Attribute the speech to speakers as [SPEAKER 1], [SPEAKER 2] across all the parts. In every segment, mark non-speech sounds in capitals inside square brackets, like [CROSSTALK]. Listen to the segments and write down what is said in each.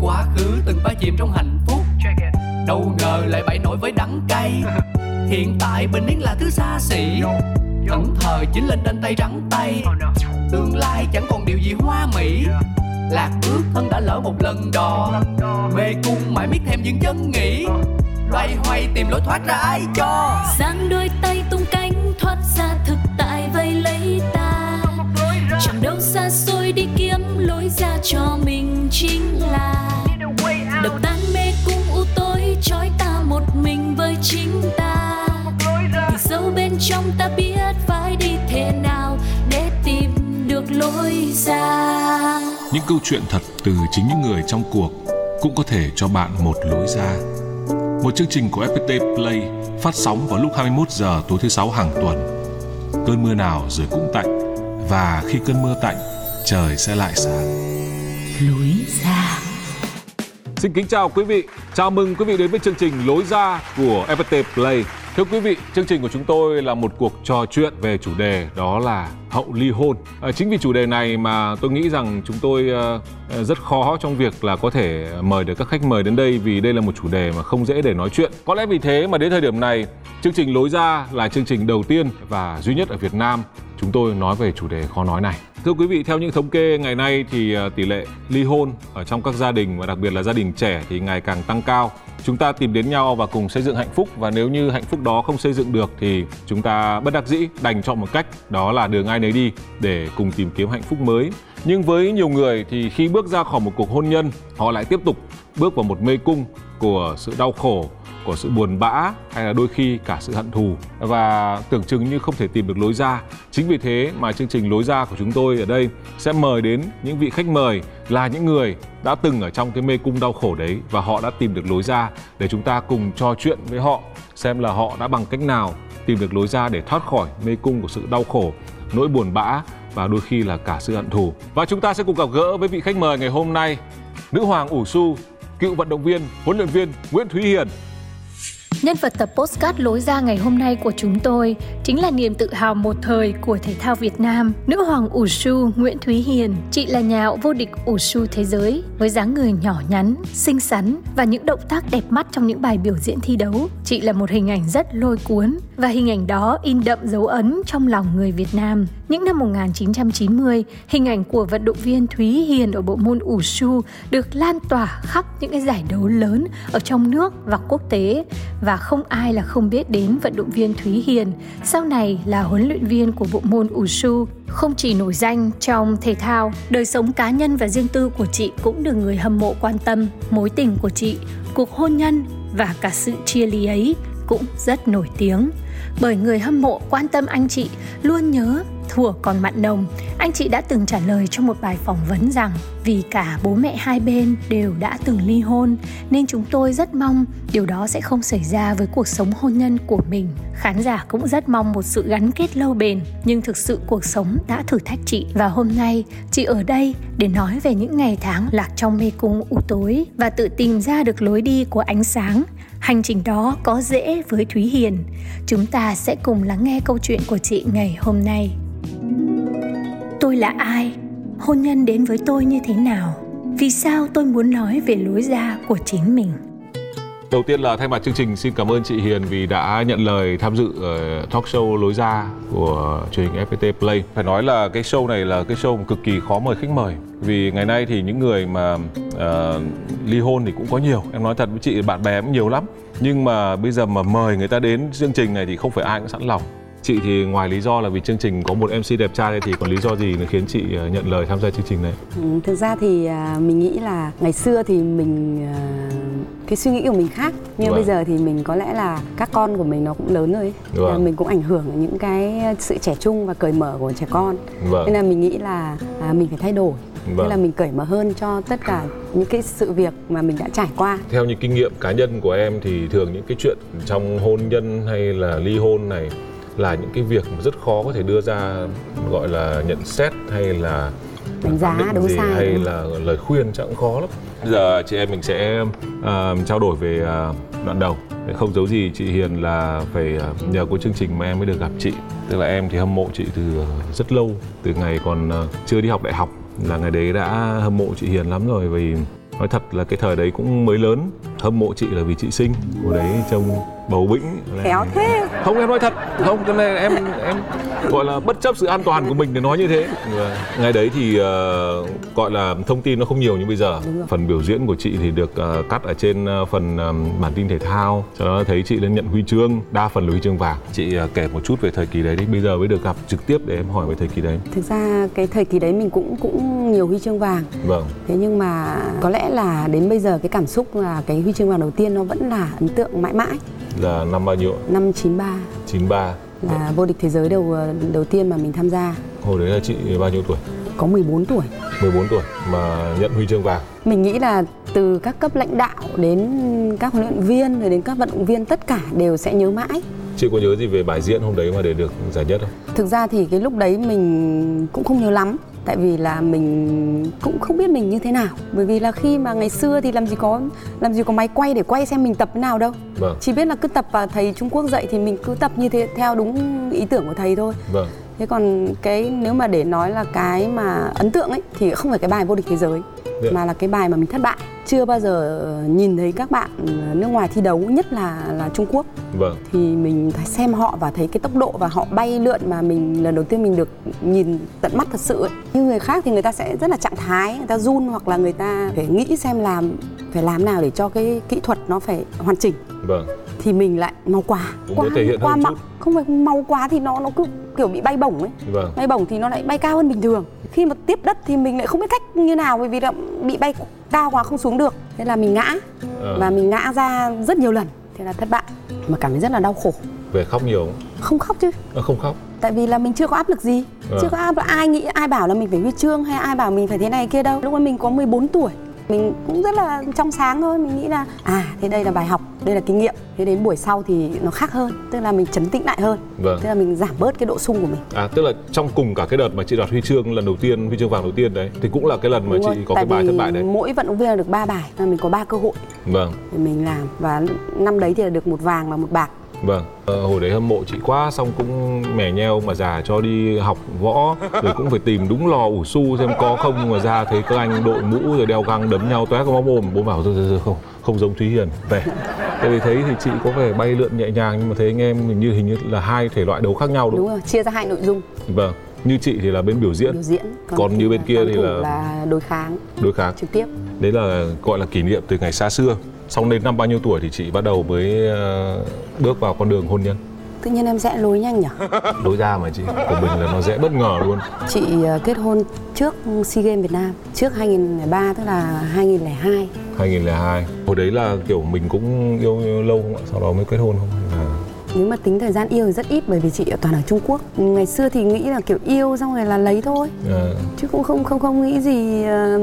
[SPEAKER 1] Quá khứ từng ba chìm trong hạnh phúc. Đâu ngờ lại bảy nổi với đắng cay. [LAUGHS] Hiện tại bình yên là thứ xa xỉ. Thẫn thờ chính lên trên tay trắng tay. Tương lai chẳng còn điều gì hoa mỹ. Lạc bước thân đã lỡ một lần đò. Mê cung mãi miết thêm những chân nghĩ Loay hoay tìm lối thoát ra ai cho.
[SPEAKER 2] Giang đôi tay tung cánh thoát ra thực tại vây lấy ta. Chẳng đâu xa xôi đi kiếm lối ra cho mình chính là. Đập tan mê cung u tối trói ta một mình với chính ta. Thì sâu bên trong ta biết phải đi thế nào để tìm được lối ra.
[SPEAKER 3] Những câu chuyện thật từ chính những người trong cuộc cũng có thể cho bạn một lối ra. Một chương trình của FPT Play phát sóng vào lúc 21 giờ tối thứ sáu hàng tuần. Cơn mưa nào rồi cũng tạnh và khi cơn mưa tạnh, trời sẽ lại sáng.
[SPEAKER 2] lối ra
[SPEAKER 4] Xin kính chào quý vị, chào mừng quý vị đến với chương trình Lối ra của FPT Play. Thưa quý vị, chương trình của chúng tôi là một cuộc trò chuyện về chủ đề đó là hậu ly hôn. À, chính vì chủ đề này mà tôi nghĩ rằng chúng tôi uh, rất khó trong việc là có thể mời được các khách mời đến đây vì đây là một chủ đề mà không dễ để nói chuyện. Có lẽ vì thế mà đến thời điểm này, chương trình Lối ra là chương trình đầu tiên và duy nhất ở Việt Nam chúng tôi nói về chủ đề khó nói này. Thưa quý vị, theo những thống kê ngày nay thì à, tỷ lệ ly hôn ở trong các gia đình và đặc biệt là gia đình trẻ thì ngày càng tăng cao. Chúng ta tìm đến nhau và cùng xây dựng hạnh phúc và nếu như hạnh phúc đó không xây dựng được thì chúng ta bất đắc dĩ đành chọn một cách đó là đường ai nấy đi để cùng tìm kiếm hạnh phúc mới. Nhưng với nhiều người thì khi bước ra khỏi một cuộc hôn nhân, họ lại tiếp tục bước vào một mê cung của sự đau khổ, của sự buồn bã hay là đôi khi cả sự hận thù và tưởng chừng như không thể tìm được lối ra. Chính vì thế mà chương trình lối ra của chúng tôi ở đây sẽ mời đến những vị khách mời là những người đã từng ở trong cái mê cung đau khổ đấy và họ đã tìm được lối ra để chúng ta cùng trò chuyện với họ xem là họ đã bằng cách nào tìm được lối ra để thoát khỏi mê cung của sự đau khổ, nỗi buồn bã và đôi khi là cả sự hận thù. Và chúng ta sẽ cùng gặp gỡ với vị khách mời ngày hôm nay, nữ hoàng ủ su, cựu vận động viên, huấn luyện viên Nguyễn Thúy Hiền.
[SPEAKER 5] Nhân vật tập postcard lối ra ngày hôm nay của chúng tôi chính là niềm tự hào một thời của thể thao Việt Nam, nữ hoàng ủ su Nguyễn Thúy Hiền. Chị là nhà vô địch ủ su thế giới với dáng người nhỏ nhắn, xinh xắn và những động tác đẹp mắt trong những bài biểu diễn thi đấu. Chị là một hình ảnh rất lôi cuốn và hình ảnh đó in đậm dấu ấn trong lòng người Việt Nam. Những năm 1990, hình ảnh của vận động viên Thúy Hiền ở bộ môn ủ su được lan tỏa khắp những cái giải đấu lớn ở trong nước và quốc tế và không ai là không biết đến vận động viên Thúy Hiền, sau này là huấn luyện viên của bộ môn ủ su. Không chỉ nổi danh trong thể thao, đời sống cá nhân và riêng tư của chị cũng được người hâm mộ quan tâm. Mối tình của chị, cuộc hôn nhân và cả sự chia ly ấy cũng rất nổi tiếng. Bởi người hâm mộ quan tâm anh chị luôn nhớ thuở còn mặn nồng, anh chị đã từng trả lời trong một bài phỏng vấn rằng vì cả bố mẹ hai bên đều đã từng ly hôn nên chúng tôi rất mong điều đó sẽ không xảy ra với cuộc sống hôn nhân của mình. Khán giả cũng rất mong một sự gắn kết lâu bền, nhưng thực sự cuộc sống đã thử thách chị. Và hôm nay chị ở đây để nói về những ngày tháng lạc trong mê cung u tối và tự tìm ra được lối đi của ánh sáng. Hành trình đó có dễ với Thúy Hiền. Chúng ta sẽ cùng lắng nghe câu chuyện của chị ngày hôm nay. Tôi là ai? Hôn nhân đến với tôi như thế nào? Vì sao tôi muốn nói về lối ra của chính mình?
[SPEAKER 4] Đầu tiên là thay mặt chương trình xin cảm ơn chị Hiền vì đã nhận lời tham dự ở talk show lối ra của truyền hình FPT Play. Phải nói là cái show này là cái show cực kỳ khó mời khách mời vì ngày nay thì những người mà uh, ly hôn thì cũng có nhiều. Em nói thật với chị bạn bè cũng nhiều lắm. Nhưng mà bây giờ mà mời người ta đến chương trình này thì không phải ai cũng sẵn lòng. Chị thì ngoài lý do là vì chương trình có một MC đẹp trai thì còn lý do gì nó khiến chị ờ, nhận lời tham gia chương trình này?
[SPEAKER 6] Ừ, thực ra thì à, mình nghĩ là ngày xưa thì mình à, cái suy nghĩ của mình khác nhưng
[SPEAKER 4] Vâng.
[SPEAKER 6] bây giờ thì mình có lẽ là các con của mình nó cũng lớn rồi ấy.
[SPEAKER 4] Vâng.
[SPEAKER 6] Mình cũng ảnh hưởng những cái sự trẻ trung và cởi mở của trẻ con
[SPEAKER 4] Vâng.
[SPEAKER 6] nên là mình nghĩ là à, mình phải thay đổi
[SPEAKER 4] Vâng.
[SPEAKER 6] nên là mình cởi mở hơn cho tất cả những cái sự việc mà mình đã trải qua
[SPEAKER 4] Theo những kinh nghiệm cá nhân của em thì thường những cái chuyện trong hôn nhân hay là ly hôn này là những cái việc mà rất khó có thể đưa ra gọi là nhận xét hay là
[SPEAKER 6] Đánh giá đúng
[SPEAKER 4] gì
[SPEAKER 6] sai,
[SPEAKER 4] hay
[SPEAKER 6] đúng
[SPEAKER 4] là lời khuyên chắc cũng khó lắm. Bây giờ chị em mình sẽ à, trao đổi về à, đoạn đầu. Không giấu gì chị Hiền là phải ờ, nhờ có chương trình mà em mới được gặp chị. Tức là em thì hâm mộ chị từ ờ, rất lâu từ ngày còn ờ, chưa đi học đại học. Là ngày đấy đã hâm mộ chị Hiền lắm rồi vì nói thật là cái thời đấy cũng mới lớn. Hâm mộ chị là vì chị xinh. Hồi đấy trông bầu bĩnh
[SPEAKER 6] khéo thế.
[SPEAKER 4] Không em nói thật. Không cái này em em gọi là bất chấp sự an toàn của mình để nói như thế. Ngày đấy thì uh, gọi là thông tin nó không nhiều như bây giờ. Phần biểu diễn của chị thì được uh, cắt ở trên uh, phần uh, bản tin thể thao. Sau đó thấy chị lên nhận huy chương đa phần là huy chương vàng. Chị uh, kể một chút về thời kỳ đấy đi. Bây giờ mới được gặp trực tiếp để em hỏi về thời kỳ đấy.
[SPEAKER 6] Thực ra cái thời kỳ đấy mình cũng cũng nhiều huy chương vàng.
[SPEAKER 4] Vâng.
[SPEAKER 6] Thế nhưng mà có lẽ là đến bây giờ cái cảm xúc là cái huy chương vàng đầu tiên nó vẫn là ấn tượng mãi mãi
[SPEAKER 4] là năm bao nhiêu
[SPEAKER 6] năm 93
[SPEAKER 4] 93
[SPEAKER 6] là vô địch thế giới đầu đầu tiên mà mình tham gia.
[SPEAKER 4] Hồi đấy là chị bao nhiêu tuổi?
[SPEAKER 6] Có 14 tuổi.
[SPEAKER 4] 14 tuổi mà nhận huy chương vàng.
[SPEAKER 6] Mình nghĩ là từ các cấp lãnh đạo đến các huấn luyện viên rồi đến các vận động viên tất cả đều sẽ nhớ mãi.
[SPEAKER 4] Chị có nhớ gì về bài diễn hôm đấy mà để được giải nhất không?
[SPEAKER 6] Thực ra thì cái lúc đấy mình cũng không nhớ lắm tại vì là mình cũng không biết mình như thế nào bởi vì là khi mà ngày xưa thì làm gì có làm gì có máy quay để quay xem mình tập thế nào đâu
[SPEAKER 4] vâng.
[SPEAKER 6] chỉ biết là cứ tập và thầy Trung Quốc dạy thì mình cứ tập như thế theo đúng ý tưởng của thầy thôi
[SPEAKER 4] vâng.
[SPEAKER 6] Thế còn cái nếu mà để nói là cái mà ấn tượng ấy thì không phải cái bài vô địch thế giới
[SPEAKER 4] Được.
[SPEAKER 6] mà là cái bài mà mình thất bại chưa bao giờ nhìn thấy các bạn nước ngoài thi đấu nhất là là Trung Quốc
[SPEAKER 4] vâng.
[SPEAKER 6] thì mình phải xem họ và thấy cái tốc độ và họ bay lượn mà mình lần đầu tiên mình được nhìn tận mắt thật sự ấy. như người khác thì người ta sẽ rất là trạng thái người ta run hoặc là người ta phải nghĩ xem làm phải làm nào để cho cái kỹ thuật nó phải hoàn chỉnh
[SPEAKER 4] vâng
[SPEAKER 6] thì mình lại mau quá
[SPEAKER 4] Cũng
[SPEAKER 6] quá
[SPEAKER 4] thể hiện
[SPEAKER 6] quá
[SPEAKER 4] chút.
[SPEAKER 6] không phải mau quá thì nó nó cứ kiểu bị bay bổng ấy.
[SPEAKER 4] Vâng.
[SPEAKER 6] Bay bổng thì nó lại bay cao hơn bình thường. Khi mà tiếp đất thì mình lại không biết cách như nào bởi vì là bị bay cao quá không xuống được. Thế là mình ngã.
[SPEAKER 4] Ờ.
[SPEAKER 6] và mình ngã ra rất nhiều lần. Thế là thất bại. Mà cảm thấy rất là đau khổ.
[SPEAKER 4] Về khóc nhiều không?
[SPEAKER 6] không khóc chứ.
[SPEAKER 4] À, không khóc.
[SPEAKER 6] Tại vì là mình chưa có áp lực gì.
[SPEAKER 4] Ờ.
[SPEAKER 6] chưa có áp lực ai nghĩ ai bảo là mình phải huy chương hay ai bảo mình phải thế này kia đâu. Lúc ấy mình có 14 tuổi mình cũng rất là trong sáng thôi mình nghĩ là à thế đây là bài học đây là kinh nghiệm. Thế đến buổi sau thì nó khác hơn tức là mình chấn tĩnh lại hơn.
[SPEAKER 4] Vâng.
[SPEAKER 6] Tức là mình giảm bớt cái độ sung của mình.
[SPEAKER 4] À tức là trong cùng cả cái đợt mà chị đoạt huy chương lần đầu tiên huy chương vàng đầu tiên đấy thì cũng là cái lần mà
[SPEAKER 6] Đúng
[SPEAKER 4] chị
[SPEAKER 6] rồi,
[SPEAKER 4] có
[SPEAKER 6] tại
[SPEAKER 4] cái bài thất bại đấy.
[SPEAKER 6] mỗi vận động viên là được 3 bài và mình có 3 cơ hội.
[SPEAKER 4] Vâng.
[SPEAKER 6] Mình làm và năm đấy thì là được một vàng và một bạc
[SPEAKER 4] Vâng, ờ, hồi đấy hâm mộ chị quá xong cũng mẻ nheo mà già cho đi học võ rồi cũng phải tìm đúng lò ủ su xem có không mà ra thấy các anh đội mũ rồi đeo găng đấm nhau tóe có máu mồm bố bảo thôi, thôi, thôi không không giống Thúy Hiền. Về. Tại vì thấy thì chị có vẻ bay lượn nhẹ nhàng nhưng mà thấy anh em hình như hình như là hai thể loại đấu khác nhau đúng
[SPEAKER 6] đúng rồi chia ra hai nội dung.
[SPEAKER 4] Vâng, như chị thì là bên biểu diễn
[SPEAKER 6] biểu diễn
[SPEAKER 4] Còn như bên kia thì là-
[SPEAKER 6] là đối kháng.
[SPEAKER 4] đối kháng.
[SPEAKER 6] Trực tiếp.
[SPEAKER 4] Đấy là gọi là kỷ niệm từ ngày xa xưa xong đến năm bao nhiêu tuổi thì chị bắt đầu mới ờ, bước vào con đường hôn nhân?
[SPEAKER 6] Tự nhiên em sẽ lối nhanh nhỉ? [LAUGHS]
[SPEAKER 4] Đối ra mà chị của mình là nó dễ bất ngờ luôn.
[SPEAKER 6] Chị ờ, kết hôn trước SEA Games Việt Nam Trước 2003 tức là 2002
[SPEAKER 4] 2002 hồi đấy là kiểu mình cũng yêu, yêu lâu không ạ? Sau đó mới kết hôn không? Là
[SPEAKER 6] Nếu mà tính thời gian yêu thì rất ít bởi vì chị ở toàn ở Trung Quốc. Ngày xưa thì nghĩ là kiểu yêu xong rồi là lấy thôi.
[SPEAKER 4] Ờ,
[SPEAKER 6] Chứ cũng không không không nghĩ gì ờ,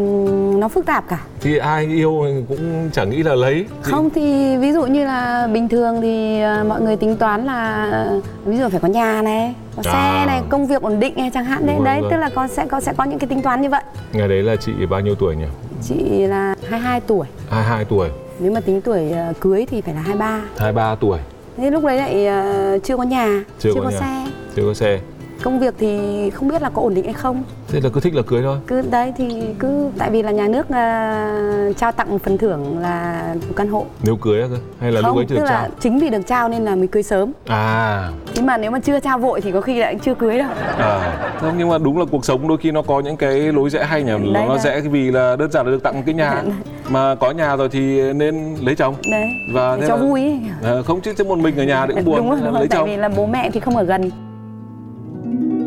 [SPEAKER 6] nó phức tạp cả.
[SPEAKER 4] Thì ai yêu cũng chẳng nghĩ là lấy. Chị-
[SPEAKER 6] Không thì ví dụ như là bình thường thì ờ, mọi người tính toán là ờ, Ví dụ phải có nhà này, có
[SPEAKER 4] À.
[SPEAKER 6] xe này, công việc ổn định này chẳng hạn. Đấy
[SPEAKER 4] rồi,
[SPEAKER 6] Đấy
[SPEAKER 4] đúng
[SPEAKER 6] tức
[SPEAKER 4] rồi.
[SPEAKER 6] là con sẽ có sẽ có những cái tính toán như vậy.
[SPEAKER 4] Ngày đấy là chị bao nhiêu tuổi nhỉ?
[SPEAKER 6] Chị là 22 tuổi.
[SPEAKER 4] 22 tuổi.
[SPEAKER 6] Nếu mà tính tuổi cưới thì phải là 23
[SPEAKER 4] 23 tuổi
[SPEAKER 6] Thế lúc đấy lại ờ, chưa có nhà,
[SPEAKER 4] Chưa
[SPEAKER 6] chưa,
[SPEAKER 4] có
[SPEAKER 6] có,
[SPEAKER 4] nhà.
[SPEAKER 6] xe
[SPEAKER 4] chưa có xe
[SPEAKER 6] Công việc thì không biết là có ổn định hay không.
[SPEAKER 4] Thế là cứ thích là cưới thôi.
[SPEAKER 6] Cứ đấy thì cứ tại vì là nhà nước ờ, trao tặng phần thưởng là một căn hộ.
[SPEAKER 4] Nếu cưới á cơ? Hay là lúc
[SPEAKER 6] Không,
[SPEAKER 4] ấy chưa
[SPEAKER 6] tức
[SPEAKER 4] được
[SPEAKER 6] là
[SPEAKER 4] trao?
[SPEAKER 6] chính vì được trao nên là mới cưới sớm.
[SPEAKER 4] À.
[SPEAKER 6] Nhưng mà nếu mà chưa trao vội thì có khi lại chưa cưới đâu.
[SPEAKER 4] À, không nhưng mà đúng là cuộc sống đôi khi nó có những cái lối rẽ hay nhỉ?
[SPEAKER 6] Đấy,
[SPEAKER 4] nó rẽ vì là đơn giản là được tặng một cái nhà. Mà có nhà rồi thì nên lấy chồng.
[SPEAKER 6] Đấy,
[SPEAKER 4] và
[SPEAKER 6] để cho
[SPEAKER 4] là-
[SPEAKER 6] vui. Ấy.
[SPEAKER 4] Ờ, không chứ chứ một mình ở nhà thì cũng buồn
[SPEAKER 6] đúng rồi,
[SPEAKER 4] lấy
[SPEAKER 6] tại
[SPEAKER 4] chồng.
[SPEAKER 6] vì là bố mẹ thì không ở gần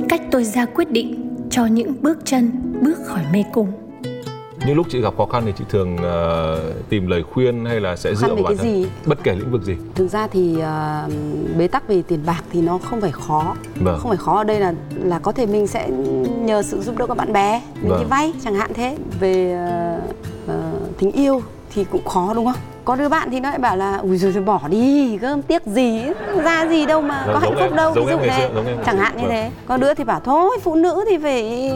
[SPEAKER 5] Cách tôi ra quyết định cho những bước chân bước khỏi mê cung.
[SPEAKER 4] những lúc chị gặp khó khăn thì chị thường ờ, tìm lời khuyên hay là sẽ dựa
[SPEAKER 6] khăn
[SPEAKER 4] vào
[SPEAKER 6] về
[SPEAKER 4] bản
[SPEAKER 6] cái
[SPEAKER 4] thân
[SPEAKER 6] gì?
[SPEAKER 4] bất kể lĩnh vực gì
[SPEAKER 6] Thực ra thì ờ, bế tắc về tiền bạc thì nó không phải khó
[SPEAKER 4] Vâng.
[SPEAKER 6] Không phải khó ở đây là là có thể mình sẽ nhờ sự giúp đỡ của bạn bè Mình
[SPEAKER 4] Vâng.
[SPEAKER 6] đi vay chẳng hạn thế Về ờ, ờ, tình yêu thì cũng khó đúng không? Có đứa bạn thì nó lại bảo là ui rồi, bỏ đi gơm tiếc gì ra gì đâu mà có hạnh
[SPEAKER 4] giống
[SPEAKER 6] phúc
[SPEAKER 4] em,
[SPEAKER 6] đâu. Ví dụ thế. chẳng hạn như
[SPEAKER 4] Vâng.
[SPEAKER 6] thế. Có đứa thì bảo thôi phụ nữ thì phải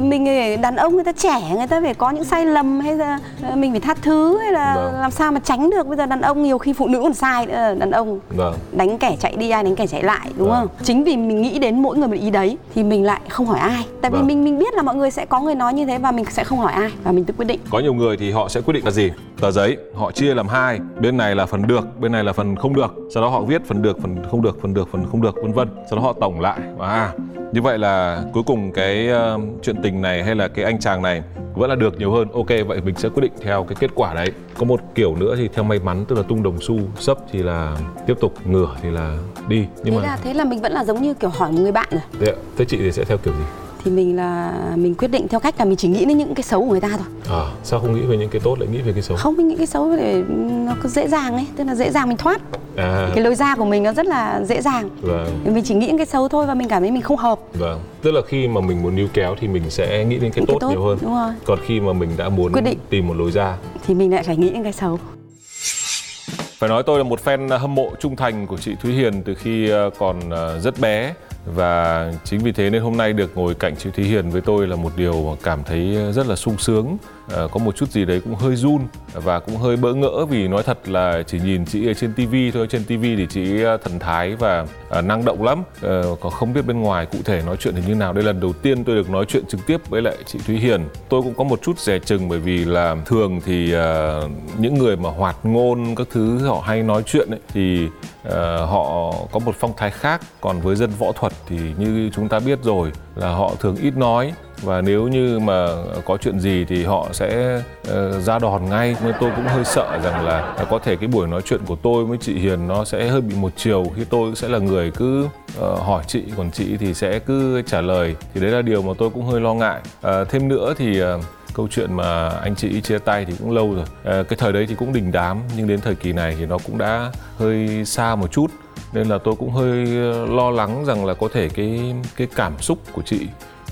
[SPEAKER 6] mình đàn ông người ta trẻ người ta phải có những sai lầm hay là ờ, mình phải tha thứ hay là
[SPEAKER 4] Vâng.
[SPEAKER 6] làm sao mà tránh được. Bây giờ đàn ông nhiều khi phụ nữ còn sai nữa đàn ông
[SPEAKER 4] vâng.
[SPEAKER 6] đánh kẻ chạy đi ai đánh kẻ chạy lại đúng
[SPEAKER 4] Vâng.
[SPEAKER 6] không? Chính vì mình nghĩ đến mỗi người một ý đấy thì mình lại không hỏi ai. Tại vì
[SPEAKER 4] Vâng.
[SPEAKER 6] mình mình biết là mọi người sẽ có người nói như thế và mình sẽ không hỏi ai và mình tự quyết định.
[SPEAKER 4] Có nhiều người thì họ sẽ quyết định là gì tờ giấy họ chia làm hai. Bên này là phần được bên này là phần không được. Sau đó họ viết phần được phần không được phần được phần không được vân vân. Sau đó họ tổng lại. Và như vậy là cuối cùng cái ờ, chuyện tình này hay là cái anh chàng này vẫn là được nhiều hơn. Ok vậy mình sẽ quyết định theo cái kết quả đấy. Có một kiểu nữa thì theo may mắn tức là tung đồng xu sấp thì là tiếp tục ngửa thì là đi. Nhưng
[SPEAKER 6] thế
[SPEAKER 4] mà
[SPEAKER 6] là thế là mình vẫn là giống như kiểu hỏi một người bạn rồi
[SPEAKER 4] thế, ạ, thế chị thì sẽ theo kiểu gì
[SPEAKER 6] thì mình là mình quyết định theo cách là mình chỉ nghĩ đến những cái xấu của người ta thôi.
[SPEAKER 4] À, sao không nghĩ về những cái tốt lại nghĩ về cái xấu?
[SPEAKER 6] Không mình nghĩ cái xấu để nó cứ dễ dàng ấy tức là dễ dàng mình thoát.
[SPEAKER 4] À,
[SPEAKER 6] cái lối ra của mình nó rất là dễ dàng.
[SPEAKER 4] Vâng.
[SPEAKER 6] Mình chỉ nghĩ những cái xấu thôi và mình cảm thấy mình không hợp.
[SPEAKER 4] Vâng, tức là khi mà mình muốn níu kéo thì mình sẽ nghĩ đến cái tốt,
[SPEAKER 6] cái tốt,
[SPEAKER 4] nhiều hơn.
[SPEAKER 6] đúng rồi.
[SPEAKER 4] Còn khi mà mình đã muốn
[SPEAKER 6] Quyết định.
[SPEAKER 4] tìm một lối ra.
[SPEAKER 6] thì mình lại phải nghĩ những cái xấu.
[SPEAKER 4] Phải nói tôi là một fan hâm mộ trung thành của chị Thúy Hiền từ khi ờ, còn ờ, rất bé và chính vì thế nên hôm nay được ngồi cạnh chị Thúy Hiền với tôi là một điều mà cảm thấy rất là sung sướng. Ờ, có một chút gì đấy cũng hơi run và cũng hơi bỡ ngỡ vì nói thật là chỉ nhìn chị ấy trên TV thôi, trên TV thì chị ờ, thần thái và ờ, năng động lắm. Còn không biết bên ngoài cụ thể nói chuyện thì như nào. Đây là lần đầu tiên tôi được nói chuyện trực tiếp với lại chị Thúy Hiền. Tôi cũng có một chút dè chừng bởi vì là thường thì những người mà hoạt ngôn các thứ họ hay nói chuyện ấy, thì họ có một phong thái khác. Còn với dân võ thuật thì như chúng ta biết rồi là họ thường ít nói và nếu như mà có chuyện gì thì họ sẽ uh, ra đòn ngay. Nên tôi cũng hơi sợ rằng là có thể cái buổi nói chuyện của tôi với chị Hiền nó sẽ hơi bị một chiều. Khi tôi sẽ là người cứ uh, hỏi chị còn chị thì sẽ cứ trả lời. Thì đấy là điều mà tôi cũng hơi lo ngại. Uh, thêm nữa thì uh, câu chuyện mà anh chị chia tay thì cũng lâu rồi. À, cái thời đấy thì cũng đình đám nhưng đến thời kỳ này thì nó cũng đã hơi xa một chút. Nên là tôi cũng hơi lo lắng rằng là có thể cái cái cảm xúc của chị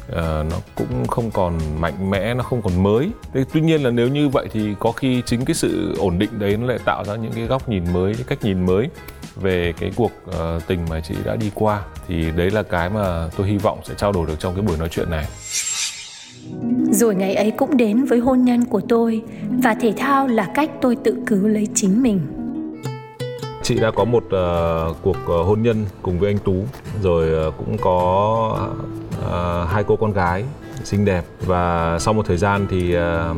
[SPEAKER 4] ờ, nó cũng không còn mạnh mẽ nó không còn mới. Thế tuy nhiên là nếu như vậy thì có khi chính cái sự ổn định đấy nó lại tạo ra những cái góc nhìn mới cái cách nhìn mới về cái cuộc ờ, tình mà chị đã đi qua. Thì đấy là cái mà tôi hy vọng sẽ trao đổi được trong cái buổi nói chuyện này.
[SPEAKER 5] Rồi ngày ấy cũng đến với hôn nhân của tôi và thể thao là cách tôi tự cứu lấy chính mình.
[SPEAKER 4] chị đã có một ờ, cuộc hôn nhân cùng với anh Tú rồi ờ, cũng có Ờ, hai cô con gái xinh đẹp và sau một thời gian thì ờ,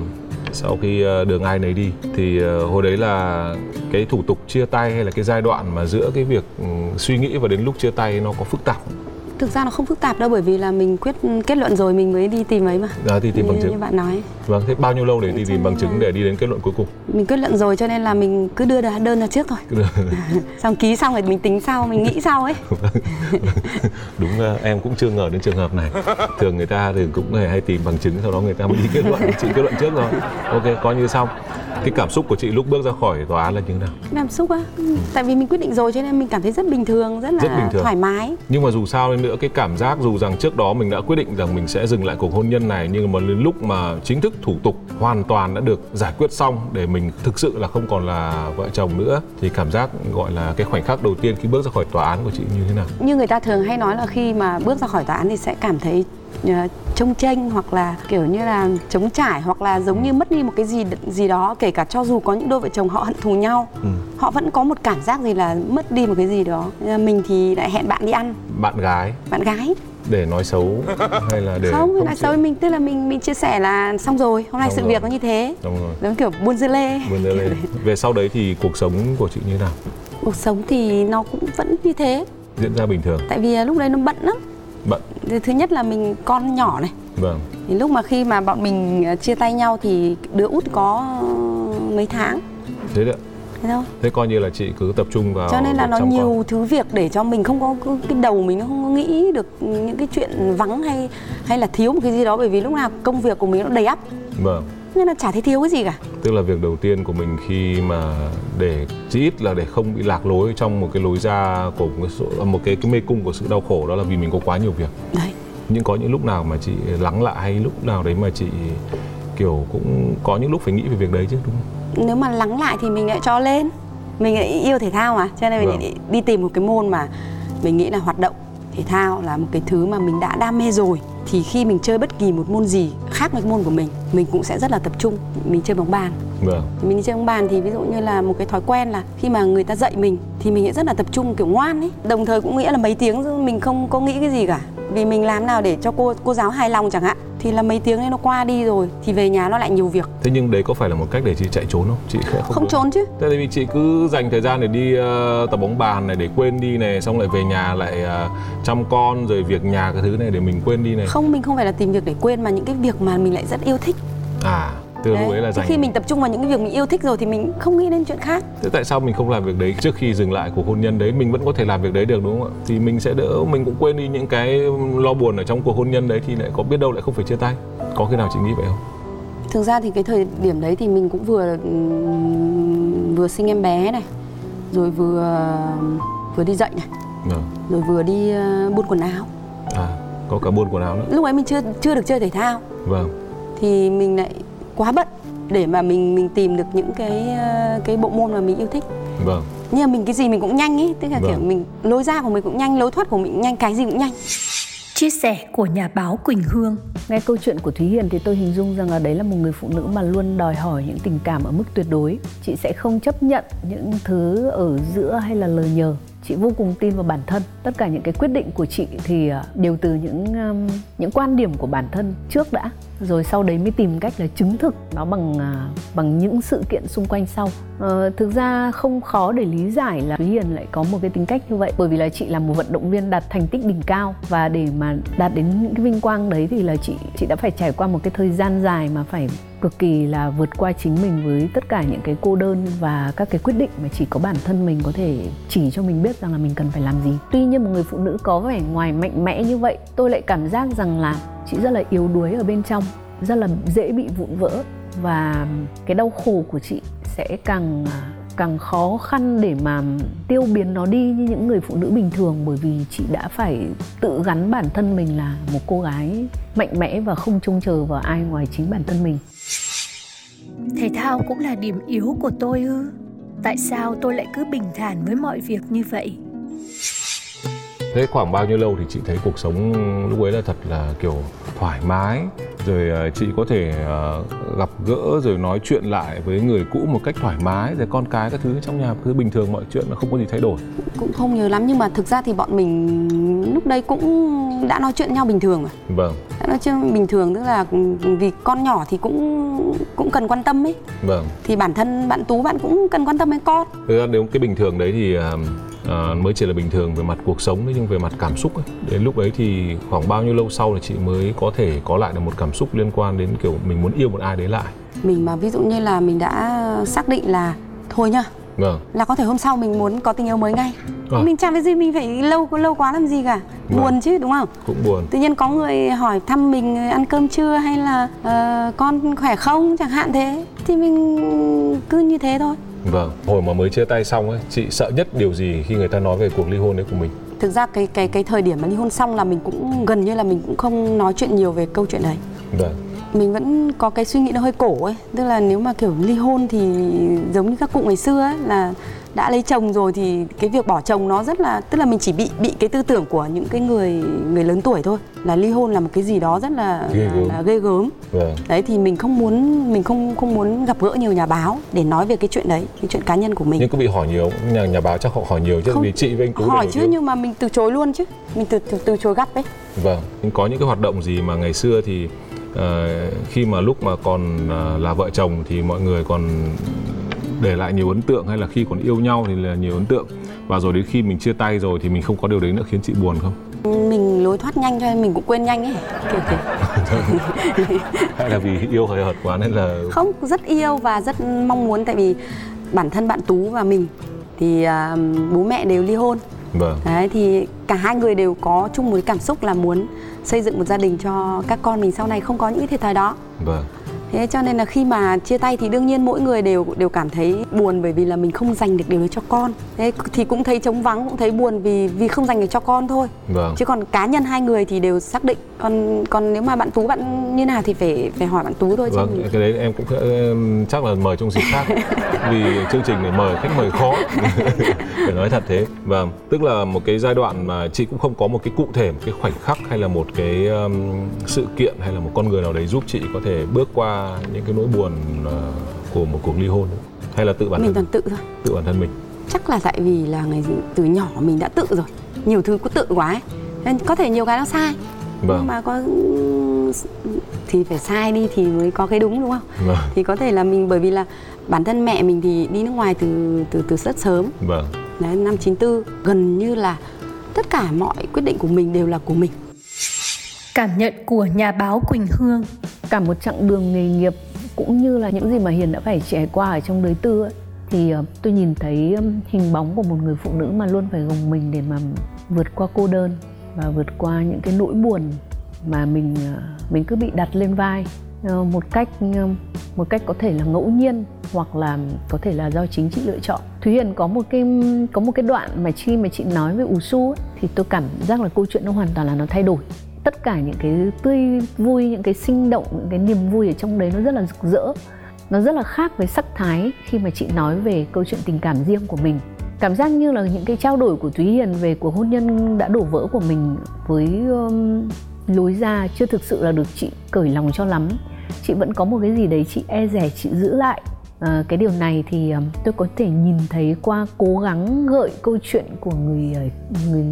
[SPEAKER 4] sau khi ờ, đường ai nấy đi thì ờ, hồi đấy là cái thủ tục chia tay hay là cái giai đoạn mà giữa cái việc ừ, suy nghĩ và đến lúc chia tay nó có phức tạp không?
[SPEAKER 6] Thực ra nó không phức tạp đâu bởi vì là mình quyết kết luận rồi mình mới đi tìm ấy mà.
[SPEAKER 4] À, thì tìm bằng chứng.
[SPEAKER 6] như bạn nói.
[SPEAKER 4] Vâng thế bao nhiêu lâu để đi tìm bằng
[SPEAKER 6] nên
[SPEAKER 4] chứng để đi đến kết luận cuối cùng?
[SPEAKER 6] Mình kết luận rồi cho nên là mình cứ đưa đơn ra trước thôi. [LAUGHS] Xong ký xong rồi mình tính sau mình nghĩ sau ấy. [LAUGHS]
[SPEAKER 4] Đúng ờ, em cũng chưa ngờ đến trường hợp này. Thường người ta thì cũng hay tìm bằng chứng sau đó người ta mới đi kết luận. Chị kết luận trước rồi ok coi như xong. Cái cảm xúc của chị lúc bước ra khỏi tòa án là như thế nào?
[SPEAKER 6] Cảm xúc á? Tại vì mình quyết định rồi cho nên mình cảm thấy rất bình thường rất là
[SPEAKER 4] Rất bình thường.
[SPEAKER 6] thoải mái.
[SPEAKER 4] Nhưng mà dù sao đi nữa cái cảm giác dù rằng trước đó mình đã quyết định rằng mình sẽ dừng lại cuộc hôn nhân này, nhưng mà đến lúc mà chính thức thủ tục hoàn toàn đã được giải quyết xong để mình thực sự là không còn là vợ chồng nữa, thì cảm giác gọi là cái khoảnh khắc đầu tiên khi bước ra khỏi tòa án của chị như thế nào?
[SPEAKER 6] Như người ta thường hay nói là khi mà bước ra khỏi tòa án thì sẽ cảm thấy trông chênh hoặc là kiểu như là trống trải hoặc là giống như mất đi một cái gì gì đó kể cả cho dù có những đôi vợ chồng họ hận thù nhau
[SPEAKER 4] Ừ.
[SPEAKER 6] họ vẫn có một cảm giác gì là mất đi một cái gì đó. Ờ, mình thì lại hẹn bạn đi ăn.
[SPEAKER 4] Bạn gái.
[SPEAKER 6] Bạn gái.
[SPEAKER 4] Để nói xấu hay là để
[SPEAKER 6] không nói
[SPEAKER 4] chịu?
[SPEAKER 6] xấu với mình tức là mình mình chia sẻ là xong rồi hôm nay
[SPEAKER 4] Xong
[SPEAKER 6] sự
[SPEAKER 4] rồi.
[SPEAKER 6] việc nó như thế.
[SPEAKER 4] Đúng rồi.
[SPEAKER 6] Giống kiểu buôn dưa lê.
[SPEAKER 4] Vươn ra lên. Về sau đấy thì cuộc sống của chị như thế nào?
[SPEAKER 6] cuộc sống thì nó cũng vẫn như thế.
[SPEAKER 4] Diễn ra bình thường,
[SPEAKER 6] tại vì à, lúc đấy nó bận lắm Thì thứ nhất là mình con nhỏ này
[SPEAKER 4] Vâng.
[SPEAKER 6] thì lúc mà khi mà bọn mình à, chia tay nhau thì đứa út có mấy tháng
[SPEAKER 4] Thế đấy.
[SPEAKER 6] thế thôi
[SPEAKER 4] Thế coi như là chị cứ tập trung vào
[SPEAKER 6] cho nên là nó nhiều
[SPEAKER 4] con.
[SPEAKER 6] thứ việc để cho mình không có cái đầu mình nó không có nghĩ được những cái chuyện vắng hay hay là thiếu một cái gì đó bởi vì lúc nào công việc của mình nó đầy ắp
[SPEAKER 4] Vâng.
[SPEAKER 6] Nên là chả thấy thiếu cái gì cả
[SPEAKER 4] Tức là việc đầu tiên của mình khi mà để chí ít là để không bị lạc lối trong một cái lối ra của một cái, một cái cái mê cung của sự đau khổ đó là vì mình có quá nhiều việc.
[SPEAKER 6] đấy
[SPEAKER 4] Nhưng có những lúc nào mà chị lắng lại hay lúc nào đấy mà chị kiểu cũng có những lúc phải nghĩ về việc đấy chứ đúng không?
[SPEAKER 6] nếu mà lắng lại thì mình lại cho lên mình lại yêu thể thao mà cho nên mình
[SPEAKER 4] Vâng.
[SPEAKER 6] lại đi tìm một cái môn mà mình nghĩ là hoạt động thể thao là một cái thứ mà mình đã đam mê rồi thì khi mình chơi bất kỳ một môn gì khác với môn của mình mình cũng sẽ rất là tập trung mình chơi bóng bàn.
[SPEAKER 4] Vâng.
[SPEAKER 6] Mình đi chơi bóng bàn thì ví dụ như là một cái thói quen là khi mà người ta dạy mình thì mình sẽ rất là tập trung kiểu ngoan ấy đồng thời cũng nghĩa là mấy tiếng mình không có nghĩ cái gì cả vì mình làm nào để cho cô cô giáo hài lòng chẳng hạn thì là mấy tiếng ấy nó qua đi rồi thì về nhà nó lại nhiều việc.
[SPEAKER 4] Thế nhưng đấy có phải là một cách để chị chạy trốn không? Chị không,
[SPEAKER 6] không
[SPEAKER 4] có-
[SPEAKER 6] trốn chứ.
[SPEAKER 4] Tại vì chị cứ dành thời gian để đi ờ, tập bóng bàn này để quên đi này xong lại về nhà lại ờ, chăm con rồi việc nhà cái thứ này để mình quên đi này.
[SPEAKER 6] Không mình không phải là tìm việc để quên mà những cái việc mà mình lại rất yêu thích.
[SPEAKER 4] À từ lúc ấy là dành
[SPEAKER 6] khi mình tập trung vào những cái việc mình yêu thích rồi thì mình không nghĩ đến chuyện khác.
[SPEAKER 4] Thế tại sao mình không làm việc đấy trước khi dừng lại cuộc hôn nhân đấy? Mình vẫn có thể làm việc đấy được đúng không ạ? Thì mình sẽ đỡ mình cũng quên đi những cái lo buồn ở trong cuộc hôn nhân đấy thì lại có biết đâu lại không phải chia tay. Có khi nào chị nghĩ vậy không?
[SPEAKER 6] Thực ra thì cái thời điểm đấy thì mình cũng vừa vừa sinh em bé này rồi vừa vừa đi dạy này
[SPEAKER 4] vâng.
[SPEAKER 6] rồi vừa đi ờ, buôn quần áo.
[SPEAKER 4] À có cả buôn quần áo nữa.
[SPEAKER 6] Lúc ấy mình chưa chưa được chơi thể thao.
[SPEAKER 4] Vâng.
[SPEAKER 6] Thì mình lại quá bận để mà mình mình tìm được những cái ờ, cái bộ môn mà mình yêu thích
[SPEAKER 4] vâng
[SPEAKER 6] nhưng mà mình cái gì mình cũng nhanh ý tức là
[SPEAKER 4] Vâng.
[SPEAKER 6] kiểu mình lối ra của mình cũng nhanh lối thoát của mình cũng nhanh cái gì cũng nhanh
[SPEAKER 5] Chia sẻ của nhà báo Quỳnh Hương
[SPEAKER 7] Nghe câu chuyện của Thúy Hiền thì tôi hình dung rằng là đấy là một người phụ nữ mà luôn đòi hỏi những tình cảm ở mức tuyệt đối. Chị sẽ không chấp nhận những thứ ở giữa hay là lời nhờ. Chị vô cùng tin vào bản thân. Tất cả những cái quyết định của chị thì à, đều từ những những quan điểm của bản thân trước đã, rồi sau đấy mới tìm cách là chứng thực nó bằng à, bằng những sự kiện xung quanh sau. Ờ, thực ra không khó để lý giải là Thúy Hiền lại có một cái tính cách như vậy bởi vì là chị là một vận động viên đạt thành tích đỉnh cao và để mà đạt đến những cái vinh quang đấy thì là chị chị đã phải trải qua một cái thời gian dài mà phải cực kỳ là vượt qua chính mình với tất cả những cái cô đơn và các cái quyết định mà chỉ có bản thân mình có thể chỉ cho mình biết rằng là mình cần phải làm gì. Tuy nhiên một người phụ nữ có vẻ ngoài mạnh mẽ như vậy, tôi lại cảm giác rằng là chị rất là yếu đuối ở bên trong, rất là dễ bị vụn vỡ và cái đau khổ của chị sẽ càng càng khó khăn để mà tiêu biến nó đi như những người phụ nữ bình thường bởi vì chị đã phải tự gắn bản thân mình là một cô gái mạnh mẽ và không trông chờ vào ai ngoài chính bản thân mình
[SPEAKER 5] Thể thao cũng là điểm yếu của tôi ư? Tại sao tôi lại cứ bình thản với mọi việc như vậy?
[SPEAKER 4] Thế khoảng bao nhiêu lâu thì chị thấy cuộc sống lúc ấy là thật là kiểu thoải mái? Rồi ờ, chị có thể ờ, gặp gỡ rồi nói chuyện lại với người cũ một cách thoải mái rồi con cái các thứ trong nhà cứ bình thường mọi chuyện nó không có gì thay đổi?
[SPEAKER 6] Cũng không nhớ lắm nhưng mà thực ra thì bọn mình lúc đấy cũng đã nói chuyện nhau bình thường mà
[SPEAKER 4] vâng.
[SPEAKER 6] Đã nói chuyện bình thường tức là vì con nhỏ thì cũng cũng cần quan tâm ấy.
[SPEAKER 4] Vâng.
[SPEAKER 6] Thì bản thân bạn tú bạn cũng cần quan tâm đến con.
[SPEAKER 4] Thực ra nếu cái bình thường đấy thì ờ, mới chỉ là bình thường về mặt cuộc sống đấy nhưng về mặt cảm xúc ấy. Đến lúc ấy thì khoảng bao nhiêu lâu sau thì chị mới có thể có lại được một cảm xúc liên quan đến kiểu mình muốn yêu một ai đấy lại?
[SPEAKER 6] Mình mà ví dụ như là mình đã xác định là thôi nhá
[SPEAKER 4] vâng.
[SPEAKER 6] là có thể hôm sau mình muốn có tình yêu mới ngay.
[SPEAKER 4] Ờ.
[SPEAKER 6] mình chẳng cái gì mình phải lâu lâu quá làm gì cả.
[SPEAKER 4] Vâng.
[SPEAKER 6] buồn chứ đúng không?
[SPEAKER 4] Cũng buồn.
[SPEAKER 6] Tự nhiên có người hỏi thăm mình ăn cơm chưa hay là ờ, con khỏe không chẳng hạn thế. Thì mình cứ như thế thôi
[SPEAKER 4] vâng hồi mà mới chia tay xong ấy chị sợ nhất điều gì khi người ta nói về cuộc ly hôn đấy của mình?
[SPEAKER 6] Thực ra cái cái cái thời điểm mà ly hôn xong là mình cũng gần như là mình cũng không nói chuyện nhiều về câu chuyện đấy
[SPEAKER 4] vâng.
[SPEAKER 6] Mình vẫn có cái suy nghĩ nó hơi cổ ấy tức là nếu mà kiểu ly hôn thì giống như các cụ ngày xưa ấy là đã lấy chồng rồi thì cái việc bỏ chồng nó rất là tức là mình chỉ bị bị cái tư tưởng của những cái người người lớn tuổi thôi. Là ly hôn là một cái gì đó rất là
[SPEAKER 4] Ghê gớm.
[SPEAKER 6] là ghê gớm.
[SPEAKER 4] Vâng.
[SPEAKER 6] Đấy thì mình không muốn mình không không muốn gặp gỡ nhiều nhà báo để nói về cái chuyện đấy cái chuyện cá nhân của mình.
[SPEAKER 4] Nhưng có bị hỏi nhiều nhà nhà báo chắc họ hỏi nhiều chứ
[SPEAKER 6] Không.
[SPEAKER 4] vì chị với anh tú
[SPEAKER 6] hỏi chứ
[SPEAKER 4] tiếng.
[SPEAKER 6] nhưng mà mình từ chối luôn chứ. Mình từ từ, từ chối gấp đấy
[SPEAKER 4] vâng. Nhưng có những cái hoạt động gì mà ngày xưa thì ờ, khi mà lúc mà còn ờ, là vợ chồng thì mọi người còn để lại nhiều ấn tượng hay là khi còn yêu nhau thì là nhiều ấn tượng. Và rồi đến khi mình chia tay rồi thì mình không có điều đấy nữa khiến chị buồn không?
[SPEAKER 6] Mình lối thoát nhanh cho nên mình cũng quên nhanh ấy. Kiểu kiểu [LAUGHS]
[SPEAKER 4] hay là vì yêu hời hợt quá nên là
[SPEAKER 6] không rất yêu và rất mong muốn tại vì bản thân bạn tú và mình thì à, bố mẹ đều ly hôn.
[SPEAKER 4] Vâng.
[SPEAKER 6] Đấy thì cả hai người đều có chung một cái cảm xúc là muốn xây dựng một gia đình cho các con mình sau này không có những cái thiệt thòi đó.
[SPEAKER 4] Vâng
[SPEAKER 6] thế cho nên là khi mà chia tay thì đương nhiên mỗi người đều đều cảm thấy buồn bởi vì là mình không dành được điều đấy cho con. Thế thì cũng thấy trống vắng cũng thấy buồn vì vì không dành được cho con thôi.
[SPEAKER 4] Vâng.
[SPEAKER 6] chứ còn cá nhân hai người thì đều xác định. Còn còn nếu mà bạn tú bạn như nào thì phải phải hỏi bạn tú thôi
[SPEAKER 4] vâng
[SPEAKER 6] chứ
[SPEAKER 4] cái đấy em cũng chắc là mời trong dịp khác. [LAUGHS] Vì chương trình này mời khách mời khó. [LAUGHS] Phải nói thật thế. Vâng tức là một cái giai đoạn mà chị cũng không có một cái cụ thể một cái khoảnh khắc hay là một cái um, sự kiện hay là một con người nào đấy giúp chị có thể bước qua những cái nỗi buồn uh, của một cuộc ly hôn hay là tự bản
[SPEAKER 6] mình
[SPEAKER 4] thân?
[SPEAKER 6] toàn tự thôi.
[SPEAKER 4] Tự bản thân mình?
[SPEAKER 6] Chắc là tại vì là ngày từ nhỏ mình đã tự rồi. Nhiều thứ cứ tự quá ấy. nên có thể nhiều cái nó sai.
[SPEAKER 4] Vâng.
[SPEAKER 6] nhưng mà có thì phải sai đi thì mới có cái đúng đúng không?
[SPEAKER 4] Vâng.
[SPEAKER 6] Thì có thể là mình bởi vì là bản thân mẹ mình thì đi nước ngoài từ từ từ rất sớm.
[SPEAKER 4] Vâng.
[SPEAKER 6] Đấy năm 94 gần như là tất cả mọi quyết định của mình đều là của mình.
[SPEAKER 5] Cảm nhận của nhà báo Quỳnh Hương
[SPEAKER 7] cả một chặng đường nghề nghiệp cũng như là những gì mà Hiền đã phải trải qua ở trong đời tư ấy, thì ờ, tôi nhìn thấy hình bóng của một người phụ nữ mà luôn phải gồng mình để mà vượt qua cô đơn và vượt qua những cái nỗi buồn mà mình ờ, mình cứ bị đặt lên vai ờ, một cách một cách có thể là ngẫu nhiên hoặc là có thể là do chính chị lựa chọn. Thúy Hiền có một cái có một cái đoạn mà khi mà chị nói về ủ su ấy, thì tôi cảm giác là câu chuyện nó hoàn toàn là nó thay đổi tất cả những cái tươi vui những cái sinh động những cái niềm vui ở trong đấy nó rất là rực rỡ. Nó rất là khác với sắc thái khi mà chị nói về câu chuyện tình cảm riêng của mình. Cảm giác như là những cái trao đổi của Thúy Hiền về cuộc hôn nhân đã đổ vỡ của mình với um, lối ra chưa thực sự là được chị cởi lòng cho lắm. Chị vẫn có một cái gì đấy chị e rẻ chị giữ lại à, cái điều này thì um, tôi có thể nhìn thấy qua cố gắng gợi câu chuyện của người ờ, người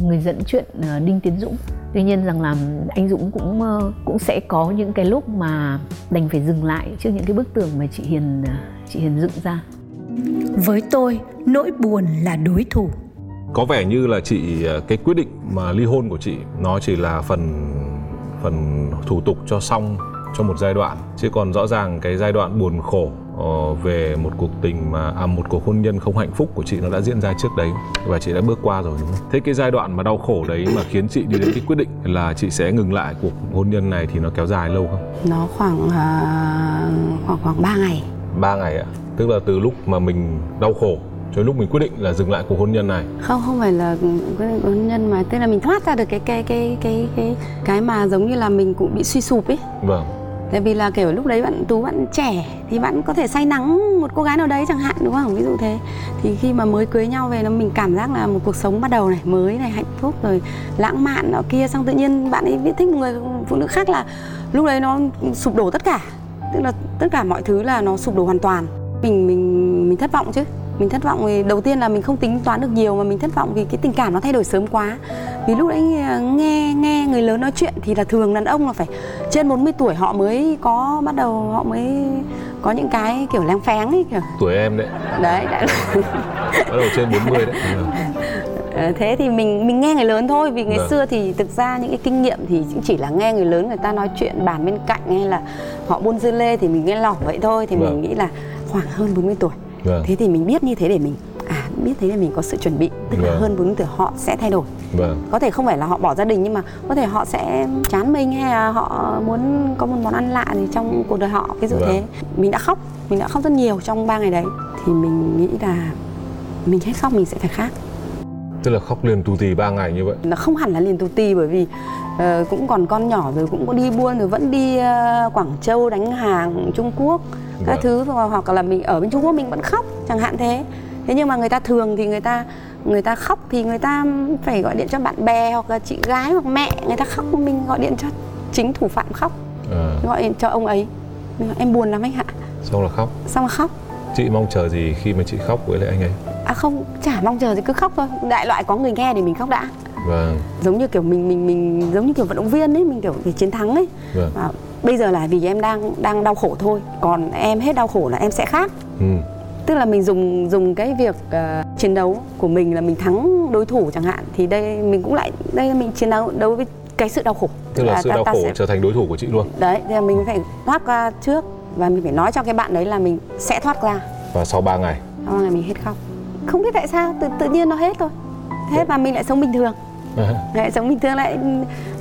[SPEAKER 7] người dẫn chuyện ờ, Đinh Tiến Dũng. Tuy nhiên rằng là anh Dũng cũng ờ, cũng sẽ có những cái lúc mà đành phải dừng lại trước những cái bức tường mà chị Hiền ờ, chị Hiền dựng ra.
[SPEAKER 5] Với tôi, nỗi buồn là đối thủ.
[SPEAKER 3] Có vẻ như là chị ờ, cái quyết định mà ly hôn của chị nó chỉ là phần phần thủ tục cho xong cho một giai đoạn. Chứ còn rõ ràng cái giai đoạn buồn khổ ờ, về một cuộc tình mà à, một cuộc hôn nhân không hạnh phúc của chị nó đã diễn ra trước đấy và chị đã bước qua rồi đúng không? Thế cái giai đoạn mà đau khổ đấy mà khiến chị đi đến cái quyết định là chị sẽ ngừng lại cuộc hôn nhân này thì nó kéo dài lâu không?
[SPEAKER 6] nó khoảng à, khoảng khoảng 3 ngày
[SPEAKER 3] Ba ngày ạ. Tức là từ lúc mà mình đau khổ cho lúc mình quyết định là dừng lại cuộc hôn nhân này.
[SPEAKER 6] không không phải là cái hôn nhân mà tức là mình thoát ra được cái cái cái cái cái cái mà giống như là mình cũng bị suy sụp ấy
[SPEAKER 3] Vâng
[SPEAKER 6] tại vì là, kiểu, lúc đấy bạn, tú bạn trẻ thì bạn có thể say nắng một cô gái nào đấy chẳng hạn, đúng không? Ví dụ thế. Thì khi mà mới cưới nhau về nó mình cảm giác là một cuộc sống bắt đầu này, mới này, hạnh phúc rồi lãng mạn nọ kia. Xong tự nhiên bạn ấy biết thích một người phụ nữ khác là lúc đấy nó sụp đổ tất cả. Tức là tất cả mọi thứ là nó sụp đổ hoàn toàn. Mình mình mình thất vọng chứ mình thất vọng vì đầu tiên là mình không tính toán được nhiều mà mình thất vọng vì cái tình cảm nó thay đổi sớm quá vì lúc đấy nghe nghe người lớn nói chuyện thì là thường đàn ông là phải trên 40 tuổi họ mới có bắt đầu họ mới có những cái kiểu leng pháng ấy kiểu
[SPEAKER 3] Tuổi em đấy,
[SPEAKER 6] đấy đã
[SPEAKER 3] bắt đầu trên 40 đấy. Vâng.
[SPEAKER 6] Ờ, thế thì mình mình nghe người lớn thôi vì ngày
[SPEAKER 3] Vâng.
[SPEAKER 6] xưa thì thực ra những cái kinh nghiệm thì cũng chỉ là nghe người lớn người ta nói chuyện bàn bên cạnh hay là họ buôn dưa lê thì mình nghe lỏng vậy thôi thì
[SPEAKER 3] Vâng.
[SPEAKER 6] mình nghĩ là khoảng hơn 40 tuổi
[SPEAKER 3] Vâng.
[SPEAKER 6] thế thì mình biết như thế để mình à biết thế để mình có sự chuẩn bị tức là
[SPEAKER 3] Vâng.
[SPEAKER 6] hơn 40 tuổi họ sẽ thay đổi
[SPEAKER 3] Vâng.
[SPEAKER 6] có thể không phải là họ bỏ gia đình nhưng mà có thể họ sẽ chán mình hay là họ muốn có một món ăn lạ gì trong cuộc đời họ ví dụ
[SPEAKER 3] Vâng.
[SPEAKER 6] thế mình đã khóc mình đã khóc rất nhiều trong ba ngày đấy thì mình nghĩ là mình hết khóc mình sẽ phải khác
[SPEAKER 3] Tức là khóc liền tù tì 3 ngày như vậy.
[SPEAKER 6] nó không hẳn là liền tù tì bởi vì ờ, cũng còn con nhỏ rồi cũng có đi buôn rồi vẫn đi ờ, Quảng Châu đánh hàng Trung Quốc các
[SPEAKER 3] Vâng.
[SPEAKER 6] thứ hoặc là mình ở bên Trung Quốc mình vẫn khóc chẳng hạn thế thế nhưng mà người ta thường thì người ta người ta khóc thì người ta phải gọi điện cho bạn bè hoặc là chị gái hoặc mẹ người ta khóc mình gọi điện cho chính thủ phạm khóc
[SPEAKER 3] À,
[SPEAKER 6] gọi điện cho ông ấy em buồn lắm anh ạ
[SPEAKER 3] xong là khóc.
[SPEAKER 6] xong rồi khóc
[SPEAKER 3] Chị mong chờ gì khi mà chị khóc với lại anh ấy?
[SPEAKER 6] À không chả mong chờ thì cứ khóc thôi đại loại có người nghe thì mình khóc đã
[SPEAKER 3] Vâng.
[SPEAKER 6] giống như kiểu mình mình mình giống như kiểu vận động viên ấy mình kiểu để chiến thắng ấy
[SPEAKER 3] Vâng.
[SPEAKER 6] à, bây giờ là vì em đang đang đau khổ thôi còn em hết đau khổ là em sẽ khác
[SPEAKER 3] Ừ.
[SPEAKER 6] tức là mình dùng dùng cái việc ờ, chiến đấu của mình là mình thắng đối thủ chẳng hạn thì đây mình cũng lại đây là mình chiến đấu đấu với cái sự đau khổ
[SPEAKER 3] Tức là sự
[SPEAKER 6] ta-
[SPEAKER 3] đau
[SPEAKER 6] ta
[SPEAKER 3] khổ
[SPEAKER 6] sẽ-
[SPEAKER 3] trở thành đối thủ của chị luôn.
[SPEAKER 6] đấy thì là mình phải thoát qua trước và mình phải nói cho cái bạn đấy là mình sẽ thoát ra
[SPEAKER 3] Và sau 3 ngày.
[SPEAKER 6] sau ngày mình hết khóc không biết tại sao tự tự nhiên nó hết thôi. Thế mà mình lại sống bình thường. À. lại sống bình thường lại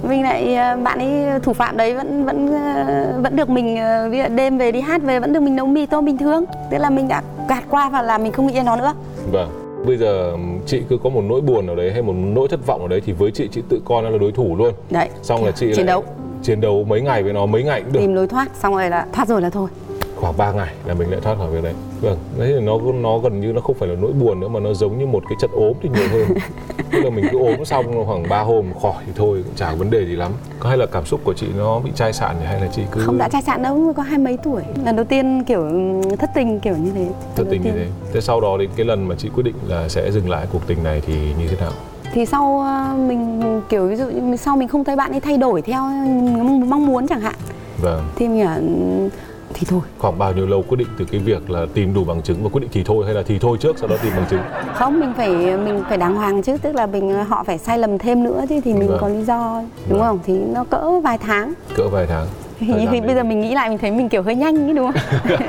[SPEAKER 6] mình lại ờ, bạn ấy thủ phạm đấy vẫn vẫn ờ, vẫn được mình ví dụ đêm về đi hát về vẫn được mình nấu mì tôm bình thường. Tức là mình đã gạt qua và là mình không nghĩ đến nó nữa.
[SPEAKER 4] Vâng. Bây giờ chị cứ có một nỗi buồn nào đấy hay một nỗi thất vọng nào đấy thì với chị chị tự coi nó là đối thủ luôn.
[SPEAKER 6] Đấy.
[SPEAKER 4] Xong là chị
[SPEAKER 6] chiến đấu.
[SPEAKER 4] chiến đấu mấy ngày với nó mấy ngày cũng được.
[SPEAKER 6] Tìm lối thoát xong rồi là thoát rồi là thôi
[SPEAKER 4] khoảng 3 ngày là mình lại thoát khỏi việc đấy. Vâng đấy thì nó nó gần như nó không phải là nỗi buồn nữa mà nó giống như một cái trận ốm thì nhiều hơn. [LAUGHS] Tức là mình cứ ốm xong khoảng 3 hôm khỏi thì thôi cũng chả vấn đề gì lắm. Có hay là cảm xúc của chị nó bị chai sạn hay là chị cứ
[SPEAKER 6] không đã chai sạn đâu có hai mấy tuổi. Lần đầu tiên kiểu thất tình kiểu như thế.
[SPEAKER 4] Thất tình như thế. Thế sau đó đến cái lần mà chị quyết định là sẽ dừng lại cuộc tình này thì như thế nào?
[SPEAKER 6] Thì sau ờ, mình kiểu ví dụ như sau mình không thấy bạn ấy thay đổi theo mong muốn chẳng hạn.
[SPEAKER 4] Vâng.
[SPEAKER 6] Thì mình thì thôi.
[SPEAKER 4] Khoảng bao nhiêu lâu quyết định từ cái việc là tìm đủ bằng chứng và quyết định thì thôi hay là thì thôi trước sau đó tìm bằng chứng?
[SPEAKER 6] Không mình phải mình phải đàng hoàng chứ tức là mình họ phải sai lầm thêm nữa chứ thì mình vâng. có lý do đúng vâng. không? Thì nó cỡ vài tháng.
[SPEAKER 4] Cỡ vài tháng
[SPEAKER 6] hình như bây giờ mình nghĩ lại mình thấy mình kiểu hơi nhanh ấy đúng không? [LAUGHS]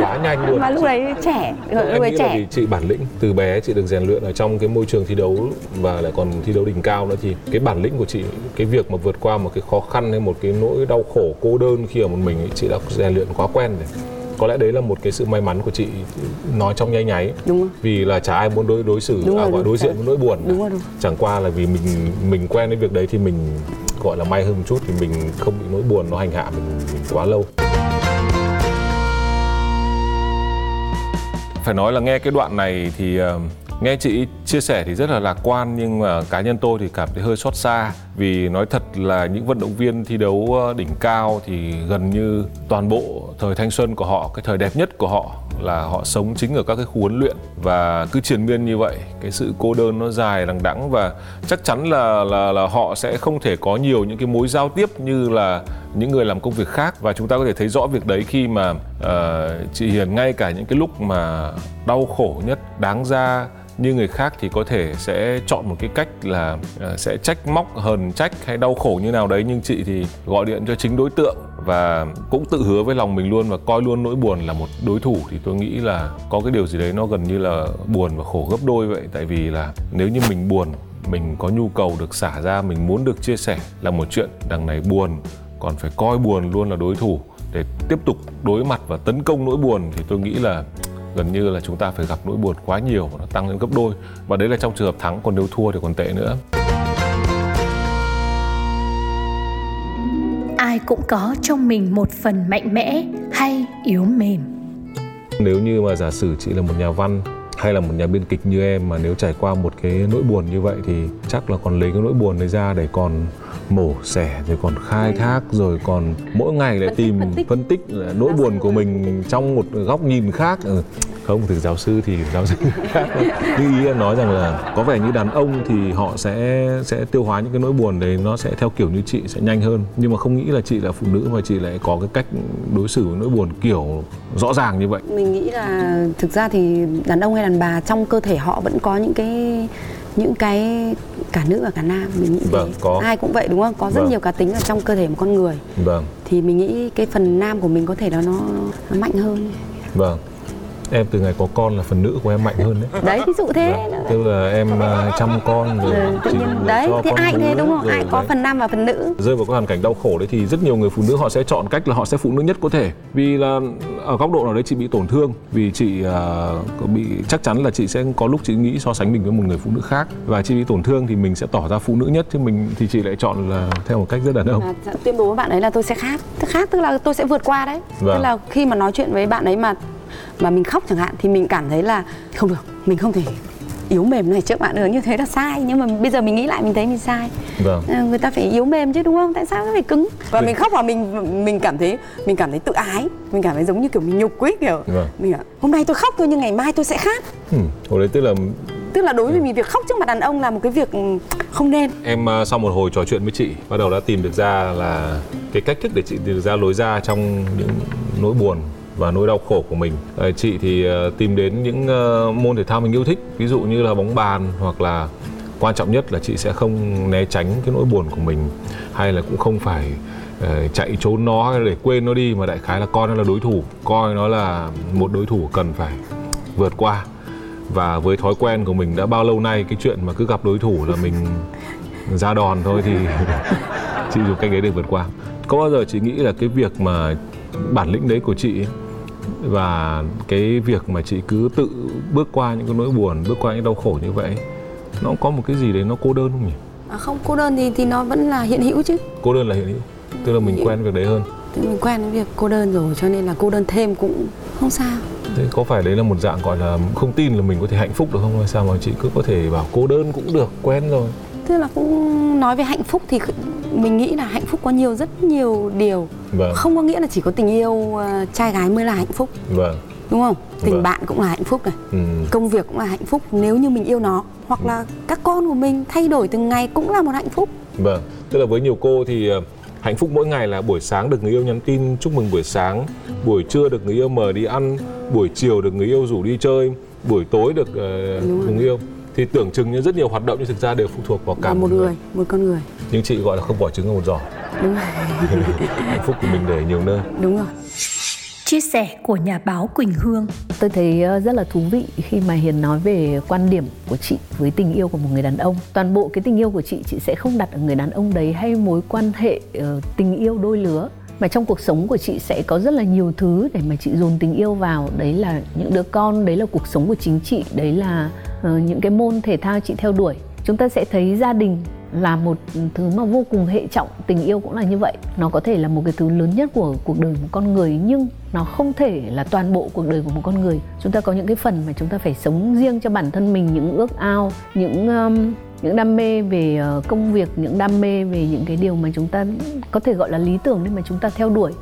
[SPEAKER 4] Quá nhanh luôn.
[SPEAKER 6] Mà lúc đấy trẻ
[SPEAKER 4] lúc đấy trẻ. vì chị bản lĩnh từ bé chị được rèn luyện ở trong cái môi trường thi đấu và lại còn thi đấu đỉnh cao nữa thì cái bản lĩnh của chị cái việc mà vượt qua một cái khó khăn hay một cái nỗi đau khổ cô đơn khi ở một mình ấy, chị đã rèn luyện quá quen rồi. Có lẽ đấy là một cái sự may mắn của chị nói trong nháy nháy.
[SPEAKER 6] Đúng rồi.
[SPEAKER 4] vì là chả ai muốn đối đối xử
[SPEAKER 6] đúng
[SPEAKER 4] à,
[SPEAKER 6] rồi,
[SPEAKER 4] gọi đối diện với nỗi buồn.
[SPEAKER 6] Đúng rồi, đúng.
[SPEAKER 4] chẳng qua là vì mình mình quen với việc đấy thì mình gọi là may hơn một chút thì mình không bị nỗi buồn nó hành hạ mình, mình quá lâu. Phải nói là nghe cái đoạn này thì uh, nghe chị chia sẻ thì rất là lạc quan nhưng mà cá nhân tôi thì cảm thấy hơi xót xa vì nói thật là những vận động viên thi đấu ờ, đỉnh cao thì gần như toàn bộ thời thanh xuân của họ cái thời đẹp nhất của họ là họ sống chính ở các cái khu huấn luyện. Và cứ triền miên như vậy cái sự cô đơn nó dài đằng đẵng và chắc chắn là là là họ sẽ không thể có nhiều những cái mối giao tiếp như là những người làm công việc khác. Và chúng ta có thể thấy rõ việc đấy khi mà uh, chị Hiền ngay cả những cái lúc mà đau khổ nhất đáng ra như người khác thì có thể sẽ chọn một cái cách là ờ, sẽ trách móc, hờn trách hay đau khổ như nào đấy, nhưng chị thì gọi điện cho chính đối tượng và cũng tự hứa với lòng mình luôn và coi luôn nỗi buồn là một đối thủ thì tôi nghĩ là có cái điều gì đấy nó gần như là buồn và khổ gấp đôi vậy. Tại vì là nếu như mình buồn, mình có nhu cầu được xả ra, mình muốn được chia sẻ là một chuyện đằng này buồn, còn phải coi buồn luôn là đối thủ để tiếp tục đối mặt và tấn công nỗi buồn thì tôi nghĩ là gần như là chúng ta phải gặp nỗi buồn quá nhiều nó tăng lên gấp đôi. Và đấy là trong trường hợp thắng còn nếu thua thì còn tệ nữa.
[SPEAKER 5] Ai cũng có trong mình một phần mạnh mẽ hay yếu mềm.
[SPEAKER 4] Nếu như mà giả sử chị là một nhà văn hay là một nhà biên kịch như em mà nếu trải qua một cái nỗi buồn như vậy thì chắc là còn lấy cái nỗi buồn này ra để còn mổ xẻ rồi còn khai thác rồi còn mỗi ngày lại tìm phân tích, phân tích là nỗi buồn của mình trong một góc nhìn khác. Ừ. không từ giáo sư thì giáo sư [LAUGHS] khác như ý em nói rằng là có vẻ như đàn ông thì họ sẽ sẽ tiêu hóa những cái nỗi buồn đấy nó sẽ theo kiểu như chị sẽ nhanh hơn. Nhưng mà không nghĩ là chị là phụ nữ mà chị lại có cái cách đối xử với nỗi buồn kiểu rõ ràng như vậy.
[SPEAKER 6] Mình nghĩ là thực ra thì đàn ông hay đàn bà trong cơ thể họ vẫn có những cái những cái cả nữ và cả nam mình nghĩ
[SPEAKER 4] vâng, thế. có.
[SPEAKER 6] ai cũng vậy đúng không có rất vâng. nhiều cá tính ở trong cơ thể một con người
[SPEAKER 4] vâng
[SPEAKER 6] thì mình nghĩ cái phần nam của mình có thể là nó, nó mạnh hơn
[SPEAKER 4] vâng em từ ngày có con là phần nữ của em mạnh hơn đấy.
[SPEAKER 6] Đấy ví dụ thế.
[SPEAKER 4] Vâng. tức là em uh, chăm con rồi ừ,
[SPEAKER 6] tự nhiên đấy thì ai thế đúng không? ai có đấy. phần nam và phần nữ.
[SPEAKER 4] Rơi vào cái hoàn cảnh đau khổ đấy thì rất nhiều người phụ nữ họ sẽ chọn cách là họ sẽ phụ nữ nhất có thể. Vì là ở góc độ nào đấy chị bị tổn thương vì chị uh, bị chắc chắn là chị sẽ có lúc chị nghĩ so sánh mình với một người phụ nữ khác. Và chị bị tổn thương thì mình sẽ tỏ ra phụ nữ nhất chứ mình thì chị lại chọn là theo một cách rất đàn ông
[SPEAKER 6] là, tuyên bố với bạn ấy là tôi sẽ khác. Tức khác tức là tôi sẽ vượt qua đấy. Vâng. tức là khi mà nói chuyện với bạn ấy mà mà mình khóc chẳng hạn thì mình cảm thấy là không được mình không thể yếu mềm này trước bạn được như thế là sai. Nhưng mà bây giờ mình nghĩ lại mình thấy mình sai.
[SPEAKER 4] Vâng.
[SPEAKER 6] Ờ, người ta phải yếu mềm chứ đúng không? Tại sao nó phải cứng? Và mình khóc và mình mình cảm thấy mình cảm thấy tự ái. Mình cảm thấy giống như kiểu mình nhục quý kiểu vâng. mình hôm nay tôi khóc thôi nhưng ngày mai tôi sẽ khác
[SPEAKER 4] ừ. hồi đấy tức là
[SPEAKER 6] tức là đối với mình việc khóc trước mặt đàn ông là một cái việc không nên.
[SPEAKER 4] Em uh, sau một hồi trò chuyện với chị bắt đầu đã tìm được ra là cái cách thức để chị tìm được ra lối ra trong những nỗi buồn và nỗi đau khổ của mình. Chị thì ờ, tìm đến những ờ, môn thể thao mình yêu thích ví dụ như là bóng bàn hoặc là quan trọng nhất là chị sẽ không né tránh cái nỗi buồn của mình hay là cũng không phải ờ, chạy trốn nó hay để quên nó đi mà đại khái là coi nó là đối thủ coi nó là một đối thủ cần phải vượt qua. Và với thói quen của mình đã bao lâu nay cái chuyện mà cứ gặp đối thủ là mình ra đòn thôi thì [LAUGHS] chị dùng cách đấy để vượt qua. Có bao giờ chị nghĩ là cái việc mà bản lĩnh đấy của chị ấy, và cái việc mà chị cứ tự bước qua những cái nỗi buồn bước qua những đau khổ như vậy nó có một cái gì đấy nó cô đơn không nhỉ?
[SPEAKER 6] À, không cô đơn thì thì nó vẫn là hiện hữu chứ.
[SPEAKER 4] Cô đơn là hiện hữu tức là mình quen việc đấy hơn.
[SPEAKER 6] Thì mình quen với việc cô đơn rồi cho nên là cô đơn thêm cũng không sao.
[SPEAKER 4] Thế có phải đấy là một dạng gọi là không tin là mình có thể hạnh phúc được không? Hay sao mà chị cứ có thể bảo cô đơn cũng được quen rồi?
[SPEAKER 6] Tức là cũng nói về hạnh phúc thì mình nghĩ là hạnh phúc có nhiều rất nhiều điều.
[SPEAKER 4] Vâng.
[SPEAKER 6] Không có nghĩa là chỉ có tình yêu ờ, trai gái mới là hạnh phúc.
[SPEAKER 4] Vâng.
[SPEAKER 6] Đúng không? Tình
[SPEAKER 4] Vâng.
[SPEAKER 6] bạn cũng là hạnh phúc này.
[SPEAKER 4] Ừ.
[SPEAKER 6] công việc cũng là hạnh phúc. Nếu như mình yêu nó hoặc là các con của mình thay đổi từng ngày cũng là một hạnh phúc.
[SPEAKER 4] Vâng, tức là với nhiều cô thì ờ, hạnh phúc mỗi ngày là buổi sáng được người yêu nhắn tin chúc mừng buổi sáng, buổi trưa được người yêu mời đi ăn, buổi chiều được người yêu rủ đi chơi, buổi tối được
[SPEAKER 6] rồi.
[SPEAKER 4] người yêu. Thì tưởng chừng như rất nhiều hoạt động nhưng thực ra đều phụ thuộc vào cả
[SPEAKER 6] là một người. một con người.
[SPEAKER 4] Nhưng chị gọi là không bỏ trứng ở một giỏ.
[SPEAKER 6] đúng rồi. [LAUGHS]
[SPEAKER 4] Hạnh phúc của mình để nhiều nơi.
[SPEAKER 6] đúng rồi.
[SPEAKER 5] Chia sẻ của nhà báo Quỳnh Hương.
[SPEAKER 7] Tôi thấy ờ, rất là thú vị khi mà Hiền nói về quan điểm của chị với tình yêu của một người đàn ông. Toàn bộ cái tình yêu của chị chị sẽ không đặt ở người đàn ông đấy hay mối quan hệ ờ, tình yêu đôi lứa. Mà trong cuộc sống của chị sẽ có rất là nhiều thứ để mà chị dồn tình yêu vào. Đấy là những đứa con đấy là cuộc sống của chính chị đấy là Ờ, những cái môn thể thao chị theo đuổi chúng ta sẽ thấy gia đình là một thứ mà vô cùng hệ trọng tình yêu cũng là như vậy. Nó có thể là một cái thứ lớn nhất của cuộc đời một con người nhưng nó không thể là toàn bộ cuộc đời của một con người. Chúng ta có những cái phần mà chúng ta phải sống riêng cho bản thân mình những ước ao những um, những đam mê về ờ, công việc những đam mê về những cái điều mà chúng ta có thể gọi là lý tưởng nhưng mà chúng ta theo đuổi.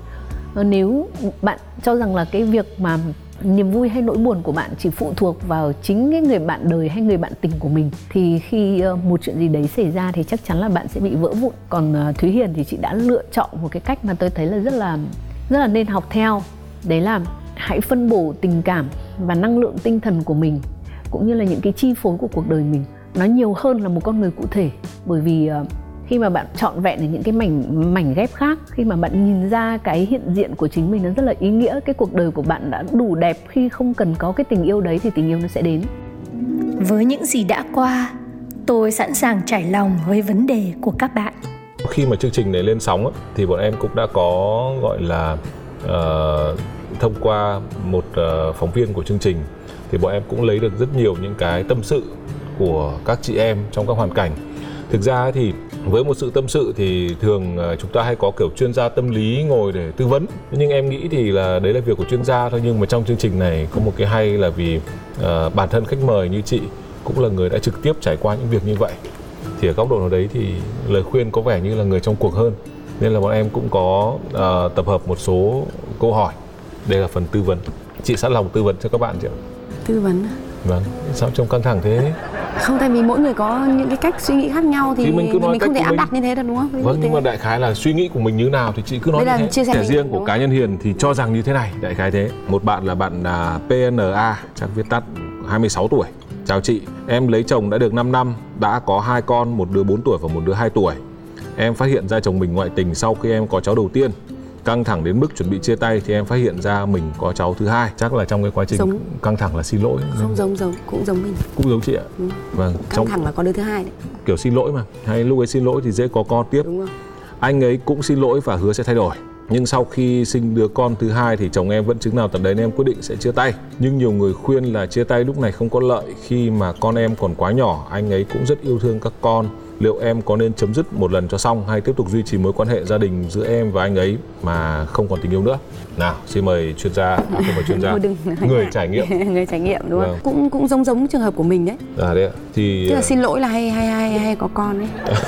[SPEAKER 7] Ờ, nếu bạn cho rằng là cái việc mà niềm vui hay nỗi buồn của bạn chỉ phụ thuộc vào chính cái người bạn đời hay người bạn tình của mình. Thì khi ờ, một chuyện gì đấy xảy ra thì chắc chắn là bạn sẽ bị vỡ vụn. Còn ờ, thúy hiền thì chị đã lựa chọn một cái cách mà tôi thấy là rất là rất là nên học theo. Đấy là hãy phân bổ tình cảm và năng lượng tinh thần của mình, cũng như là những cái chi phối của cuộc đời mình. Nó nhiều hơn là một con người cụ thể, bởi vì ờ, khi mà bạn trọn vẹn ở những cái mảnh mảnh ghép khác khi mà bạn nhìn ra cái hiện diện của chính mình nó rất là ý nghĩa cái cuộc đời của bạn đã đủ đẹp khi không cần có cái tình yêu đấy thì tình yêu nó sẽ đến
[SPEAKER 5] Với những gì đã qua, tôi sẵn sàng trải lòng với vấn đề của các bạn.
[SPEAKER 4] Khi mà chương trình này lên sóng á, thì bọn em cũng đã có gọi là ờ, thông qua một ờ, phóng viên của chương trình thì bọn em cũng lấy được rất nhiều những cái tâm sự của các chị em trong các hoàn cảnh. Thực ra thì với một sự tâm sự thì thường à, chúng ta hay có kiểu chuyên gia tâm lý ngồi để tư vấn. Nhưng em nghĩ thì là đấy là việc của chuyên gia thôi nhưng mà trong chương trình này có một cái hay là vì uh, bản thân khách mời như chị cũng là người đã trực tiếp trải qua những việc như vậy. Thì ở góc độ nào đấy thì lời khuyên có vẻ như là người trong cuộc hơn. Nên là bọn em cũng có uh, tập hợp một số câu hỏi. Đây là phần tư vấn. Chị sẵn lòng tư vấn cho các bạn chưa?
[SPEAKER 6] Tư vấn?
[SPEAKER 4] Vâng sao trông căng thẳng thế?
[SPEAKER 6] Không tại vì mỗi người có những cái cách suy nghĩ khác nhau thì,
[SPEAKER 4] Thì mình cứ nói
[SPEAKER 6] mình không thể áp
[SPEAKER 4] mình.
[SPEAKER 6] đặt như thế được đúng không? Ví
[SPEAKER 4] vâng nhưng
[SPEAKER 6] thế.
[SPEAKER 4] mà đại khái là suy nghĩ của mình như nào thì chị cứ nói
[SPEAKER 6] Đây là
[SPEAKER 4] như thế.
[SPEAKER 6] chia sẻ
[SPEAKER 4] riêng
[SPEAKER 6] đúng
[SPEAKER 4] của cá nhân hiền thì cho rằng như thế này đại khái thế. Một bạn là bạn à, PNA chắc viết tắt 26 tuổi. Chào chị em lấy chồng đã được 5 năm đã có hai con một đứa 4 tuổi và một đứa 2 tuổi. Em phát hiện ra chồng mình ngoại tình sau khi em có cháu đầu tiên căng thẳng đến mức chuẩn bị chia tay thì em phát hiện ra mình có cháu thứ hai. Chắc là trong cái quá trình
[SPEAKER 6] Giống-
[SPEAKER 4] căng thẳng là xin lỗi.
[SPEAKER 6] Không giống giống cũng giống mình.
[SPEAKER 4] Cũng giống chị ạ.
[SPEAKER 6] Ừ.
[SPEAKER 4] vâng
[SPEAKER 6] căng
[SPEAKER 4] trong
[SPEAKER 6] thẳng là có đứa thứ hai đấy.
[SPEAKER 4] Kiểu xin lỗi mà. Hay lúc ấy xin lỗi thì dễ có con tiếp.
[SPEAKER 6] Đúng không
[SPEAKER 4] anh ấy cũng xin lỗi và hứa sẽ thay đổi. Nhưng sau khi sinh đứa con thứ hai thì chồng em vẫn chứng nào tận đấy nên em quyết định sẽ chia tay. Nhưng nhiều người khuyên là chia tay lúc này không có lợi khi mà con em còn quá nhỏ. Anh ấy cũng rất yêu thương các con liệu em có nên chấm dứt một lần cho xong hay tiếp tục duy trì mối quan hệ gia đình giữa em và anh ấy mà không còn tình yêu nữa? Nào xin mời chuyên gia à, không phải chuyên gia. [LAUGHS] Người trải nghiệm. [LAUGHS]
[SPEAKER 6] Người trải nghiệm đúng không?
[SPEAKER 4] Vâng.
[SPEAKER 6] cũng cũng giống giống trường hợp của mình đấy.
[SPEAKER 4] À đấy ạ. Thì
[SPEAKER 6] tức là
[SPEAKER 4] à,
[SPEAKER 6] xin lỗi là hay hay hay hay có con đấy [LAUGHS]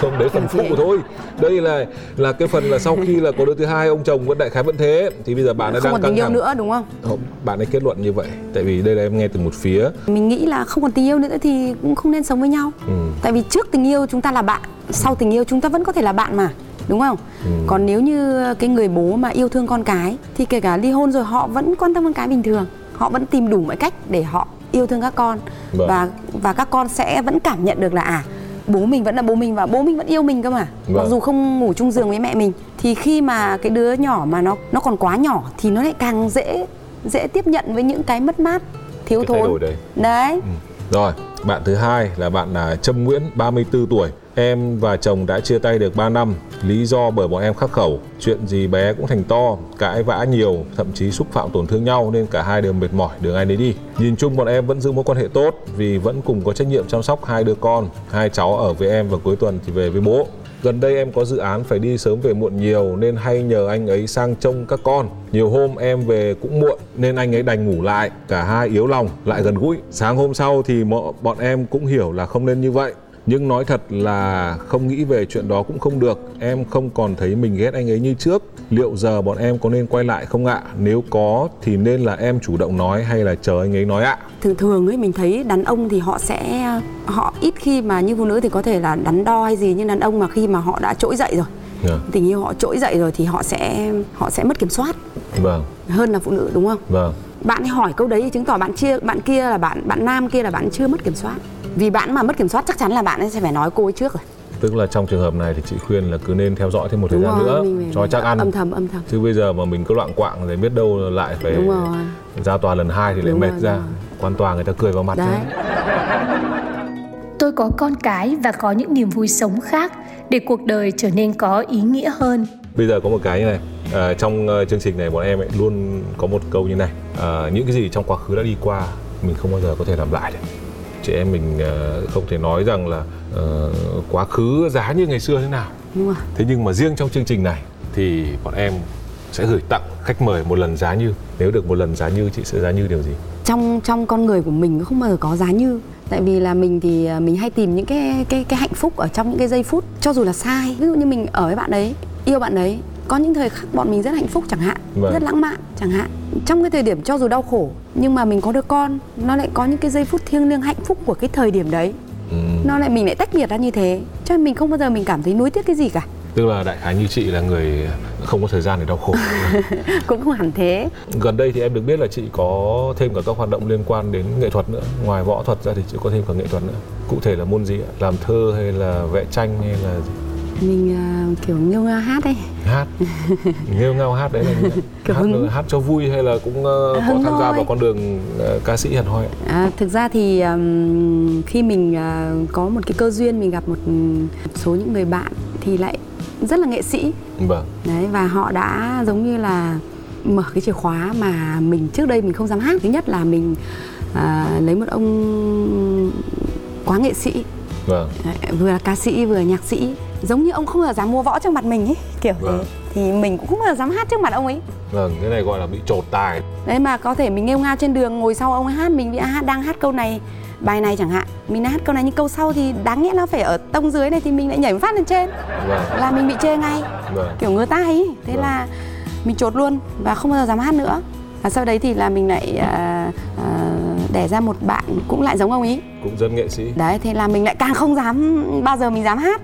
[SPEAKER 4] không đấy phần phụ thôi. Đây là là cái phần là sau khi là có đứa thứ hai ông chồng vẫn đại khái vẫn thế. Thì bây giờ bạn đã
[SPEAKER 6] không
[SPEAKER 4] đang
[SPEAKER 6] còn tình
[SPEAKER 4] căng
[SPEAKER 6] yêu
[SPEAKER 4] thẳng.
[SPEAKER 6] nữa đúng không?
[SPEAKER 4] Không bạn ấy kết luận như vậy. Tại vì đây là em nghe từ một phía.
[SPEAKER 6] Mình nghĩ là không còn tình yêu nữa thì cũng không nên sống với nhau.
[SPEAKER 4] Ừ.
[SPEAKER 6] tại vì trước tình yêu chúng ta là bạn sau tình yêu chúng ta vẫn có thể là bạn mà đúng không?
[SPEAKER 4] Ừ.
[SPEAKER 6] còn nếu như cái người bố mà yêu thương con cái thì kể cả ly hôn rồi họ vẫn quan tâm con cái bình thường. Họ vẫn tìm đủ mọi cách để họ yêu thương các con
[SPEAKER 4] Vâng.
[SPEAKER 6] và và các con sẽ vẫn cảm nhận được là à bố mình vẫn là bố mình và bố mình vẫn yêu mình cơ mà
[SPEAKER 4] Vâng.
[SPEAKER 6] mặc dù không ngủ chung giường với mẹ mình thì khi mà cái đứa nhỏ mà nó nó còn quá nhỏ thì nó lại càng dễ dễ tiếp nhận với những cái mất mát thiếu
[SPEAKER 4] cái
[SPEAKER 6] thốn
[SPEAKER 4] đấy
[SPEAKER 6] đấy
[SPEAKER 4] Ừ. Rồi, bạn thứ hai là bạn là Trâm Nguyễn, 34 tuổi. Em và chồng đã chia tay được 3 năm. Lý do bởi bọn em khắc khẩu. Chuyện gì bé cũng thành to, cãi vã nhiều, thậm chí xúc phạm tổn thương nhau nên cả hai đều mệt mỏi đường ai nấy đi. Nhìn chung bọn em vẫn giữ mối quan hệ tốt vì vẫn cùng có trách nhiệm chăm sóc hai đứa con. Hai cháu ở với em và cuối tuần thì về với bố. Gần đây em có dự án phải đi sớm về muộn nhiều nên hay nhờ anh ấy sang trông các con. Nhiều hôm em về cũng muộn nên anh ấy đành ngủ lại. Cả hai yếu lòng, lại gần gũi. Sáng hôm sau thì bọn em cũng hiểu là không nên như vậy. Nhưng nói thật là không nghĩ về chuyện đó cũng không được. Em không còn thấy mình ghét anh ấy như trước. Liệu giờ bọn em có nên quay lại không ạ? Nếu có thì nên là em chủ động nói hay là chờ anh ấy nói ạ?
[SPEAKER 6] thường thường ấy mình thấy đàn ông thì họ sẽ họ ít khi mà như phụ nữ thì có thể là đắn đo hay gì nhưng đàn ông mà khi mà họ đã trỗi dậy rồi
[SPEAKER 4] Dạ,
[SPEAKER 6] tình yêu họ trỗi dậy rồi thì họ sẽ họ sẽ mất kiểm soát
[SPEAKER 4] Vâng,
[SPEAKER 6] hơn là phụ nữ đúng không
[SPEAKER 4] vâng.
[SPEAKER 6] bạn ấy hỏi câu đấy chứng tỏ bạn chia bạn kia là bạn bạn nam kia là bạn chưa mất kiểm soát vì bạn mà mất kiểm soát chắc chắn là bạn ấy sẽ phải nói cô ấy trước rồi
[SPEAKER 4] Tức là trong trường hợp này thì chị khuyên là cứ nên theo dõi thêm một thời
[SPEAKER 6] đúng
[SPEAKER 4] gian
[SPEAKER 6] rồi
[SPEAKER 4] nữa
[SPEAKER 6] mình
[SPEAKER 4] cho chắc ăn.
[SPEAKER 6] âm thầm âm thầm
[SPEAKER 4] Chứ bây giờ mà mình cứ loạn quạng thì biết đâu lại phải
[SPEAKER 6] đúng rồi
[SPEAKER 4] ra tòa lần hai thì lại
[SPEAKER 6] Đúng
[SPEAKER 4] mệt
[SPEAKER 6] rồi,
[SPEAKER 4] ra.
[SPEAKER 6] rồi.
[SPEAKER 4] Quan tòa người ta cười vào mặt
[SPEAKER 6] đấy
[SPEAKER 4] chứ.
[SPEAKER 5] Tôi có con cái và có những niềm vui sống khác để cuộc đời trở nên có ý nghĩa hơn.
[SPEAKER 4] Bây giờ có một cái như này, à, trong ờ, chương trình này bọn em ấy luôn có một câu như này, à, những cái gì trong quá khứ đã đi qua mình không bao giờ có thể làm lại được. Chị em mình ờ, không thể nói rằng là ờ, quá khứ giá như ngày xưa thế nào.
[SPEAKER 6] đúng rồi
[SPEAKER 4] Thế nhưng mà riêng trong chương trình này thì bọn em sẽ gửi tặng khách mời một lần giá như. Nếu được một lần giá như chị sẽ giá như điều gì?
[SPEAKER 6] trong trong con người của mình không bao giờ có giá như tại vì là mình thì à, mình hay tìm những cái cái cái hạnh phúc ở trong những cái giây phút cho dù là sai ví dụ như mình ở với bạn ấy yêu bạn ấy có những thời khắc bọn mình rất hạnh phúc chẳng hạn
[SPEAKER 4] Vâng.
[SPEAKER 6] rất lãng mạn chẳng hạn trong cái thời điểm cho dù đau khổ nhưng mà mình có đứa con nó lại có những cái giây phút thiêng liêng hạnh phúc của cái thời điểm đấy
[SPEAKER 4] Ừ.
[SPEAKER 6] nó lại mình lại tách biệt ra như thế cho nên mình không bao giờ mình cảm thấy nuối tiếc cái gì cả
[SPEAKER 4] Tức là đại khái như chị là người không có thời gian để đau khổ. [LAUGHS]
[SPEAKER 6] cũng không hẳn thế
[SPEAKER 4] Gần đây thì em được biết là chị có thêm cả các hoạt động liên quan đến nghệ thuật nữa. Ngoài võ thuật ra thì chị có thêm cả nghệ thuật nữa. Cụ thể là môn gì ạ? Làm thơ hay là vẽ tranh hay là gì?
[SPEAKER 6] Mình à, kiểu nghiêu nga hát ấy
[SPEAKER 4] hát? Nghêu ngao hát đấy là.
[SPEAKER 6] Kiểu
[SPEAKER 4] hát,
[SPEAKER 6] hứng.
[SPEAKER 4] hát cho vui hay là cũng ờ, có tham gia
[SPEAKER 6] thôi.
[SPEAKER 4] vào con đường ờ, ca sĩ hẳn hoi?
[SPEAKER 6] À, thực ra thì um, khi mình à, có một cái cơ duyên mình gặp một số những người bạn thì lại rất là nghệ sĩ
[SPEAKER 4] Vâng.
[SPEAKER 6] đấy và họ đã giống như là mở cái chìa khóa mà mình trước đây mình không dám hát thứ nhất là mình à, lấy một ông quá nghệ sĩ
[SPEAKER 4] Vâng.
[SPEAKER 6] Đấy, vừa là ca sĩ vừa là nhạc sĩ giống như ông không bao giờ dám mua võ trước mặt mình ấy kiểu
[SPEAKER 4] Vâng.
[SPEAKER 6] thế thì mình cũng không bao giờ dám hát trước mặt ông ấy
[SPEAKER 4] Vâng, cái này gọi là bị trột tài.
[SPEAKER 6] đấy mà có thể mình nghêu ngao trên đường ngồi sau ông ấy hát mình bị hát đang hát câu này bài này chẳng hạn mình hát câu này nhưng câu sau thì đáng nghĩa nó phải ở tông dưới này thì mình lại nhảy phát lên trên
[SPEAKER 4] Vâng.
[SPEAKER 6] là mình bị chê ngay
[SPEAKER 4] Vâng.
[SPEAKER 6] kiểu ngứa tai ấy thế
[SPEAKER 4] Vâng.
[SPEAKER 6] là mình chột luôn và không bao giờ dám hát nữa và sau đấy thì là mình lại à, à, đẻ ra một bạn cũng lại giống ông ấy
[SPEAKER 4] Cũng dân nghệ sĩ.
[SPEAKER 6] đấy thế là mình lại càng không dám bao giờ mình dám hát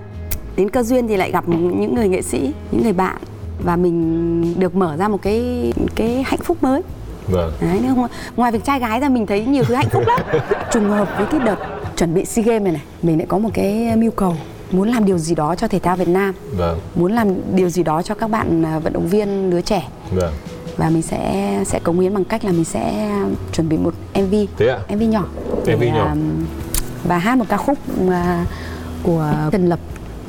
[SPEAKER 6] đến cơ duyên thì lại gặp những người nghệ sĩ những người bạn và mình được mở ra một cái cái hạnh phúc mới
[SPEAKER 4] Vâng.
[SPEAKER 6] đấy nhưng không, ngoài việc trai gái ra mình thấy nhiều thứ hạnh phúc lắm [LAUGHS] trùng hợp với cái đợt chuẩn bị sea games này này mình lại có một cái mưu cầu muốn làm điều gì đó cho thể thao việt nam
[SPEAKER 4] Vâng.
[SPEAKER 6] muốn làm điều gì đó cho các bạn à, vận động viên lứa trẻ
[SPEAKER 4] Vâng.
[SPEAKER 6] và mình sẽ sẽ cống hiến bằng cách là mình sẽ chuẩn bị một MV
[SPEAKER 4] Thế ạ?
[SPEAKER 6] MV nhỏ
[SPEAKER 4] MV
[SPEAKER 6] để,
[SPEAKER 4] nhỏ.
[SPEAKER 6] à, và hát một ca khúc à, của Trần Lập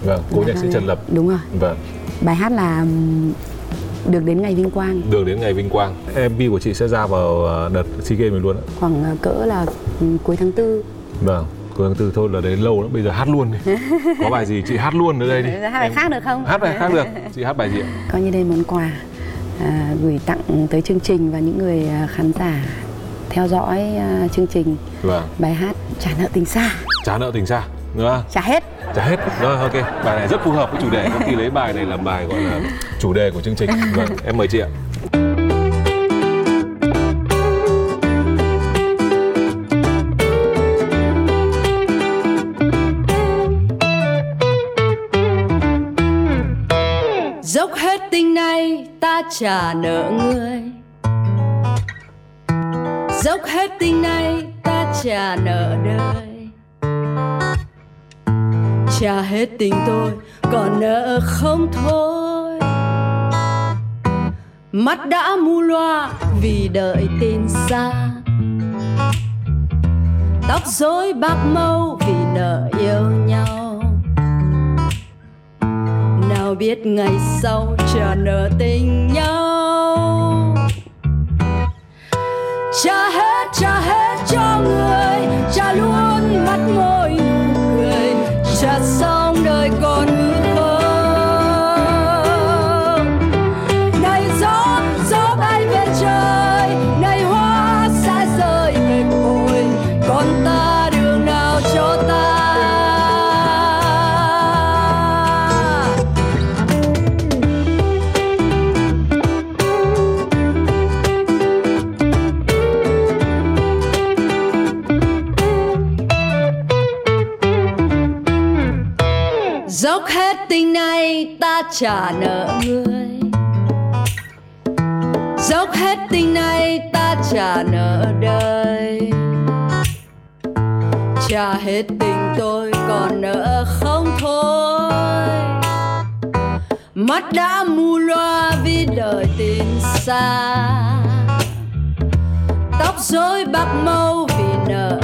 [SPEAKER 4] Vâng, cô nhạc sĩ Trần Lập.
[SPEAKER 6] đúng rồi
[SPEAKER 4] Vâng.
[SPEAKER 6] bài hát là được đến ngày vinh quang
[SPEAKER 4] Đường đến ngày vinh quang. MV của chị sẽ ra vào ờ, đợt SEA Games luôn ạ.
[SPEAKER 6] khoảng à, cỡ là cuối tháng tư
[SPEAKER 4] Vâng. Cuối tháng tư thôi là đến lâu lắm, bây giờ hát luôn đi. [LAUGHS] Có bài gì chị hát luôn ở đây đi.
[SPEAKER 6] hát bài khác được không
[SPEAKER 4] Hát bài khác được. Chị hát bài gì ạ?
[SPEAKER 6] coi như đây món quà à, gửi tặng tới chương trình và những người khán giả theo dõi à, chương trình
[SPEAKER 4] Vâng.
[SPEAKER 6] bài hát trả nợ tình xa
[SPEAKER 4] Trả nợ tình xa. Đúng không?
[SPEAKER 6] trả hết
[SPEAKER 4] Trả hết. Rồi ok. Bài này rất phù hợp với chủ đề. Có khi lấy bài này làm bài gọi là chủ đề của chương trình. [LAUGHS] Vâng, em mời chị ạ.
[SPEAKER 2] dốc hết tình này ta trả nợ người dốc hết tình này ta trả nợ đời trả hết tình tôi, còn nợ không thôi. Mắt đã mù loa vì đợi tin xa.
[SPEAKER 8] Tóc rối bạc màu vì nợ yêu nhau. Nào biết ngày sau chờ nợ tình nhau. Trả hết trả hết cho người, trả luôn nay ta trả nợ người? Dốc hết tình này ta trả nợ đời? Trả hết tình tôi còn nợ không thôi. Mắt đã mù loa vì đời tin xa. Tóc rối bạc màu vì nợ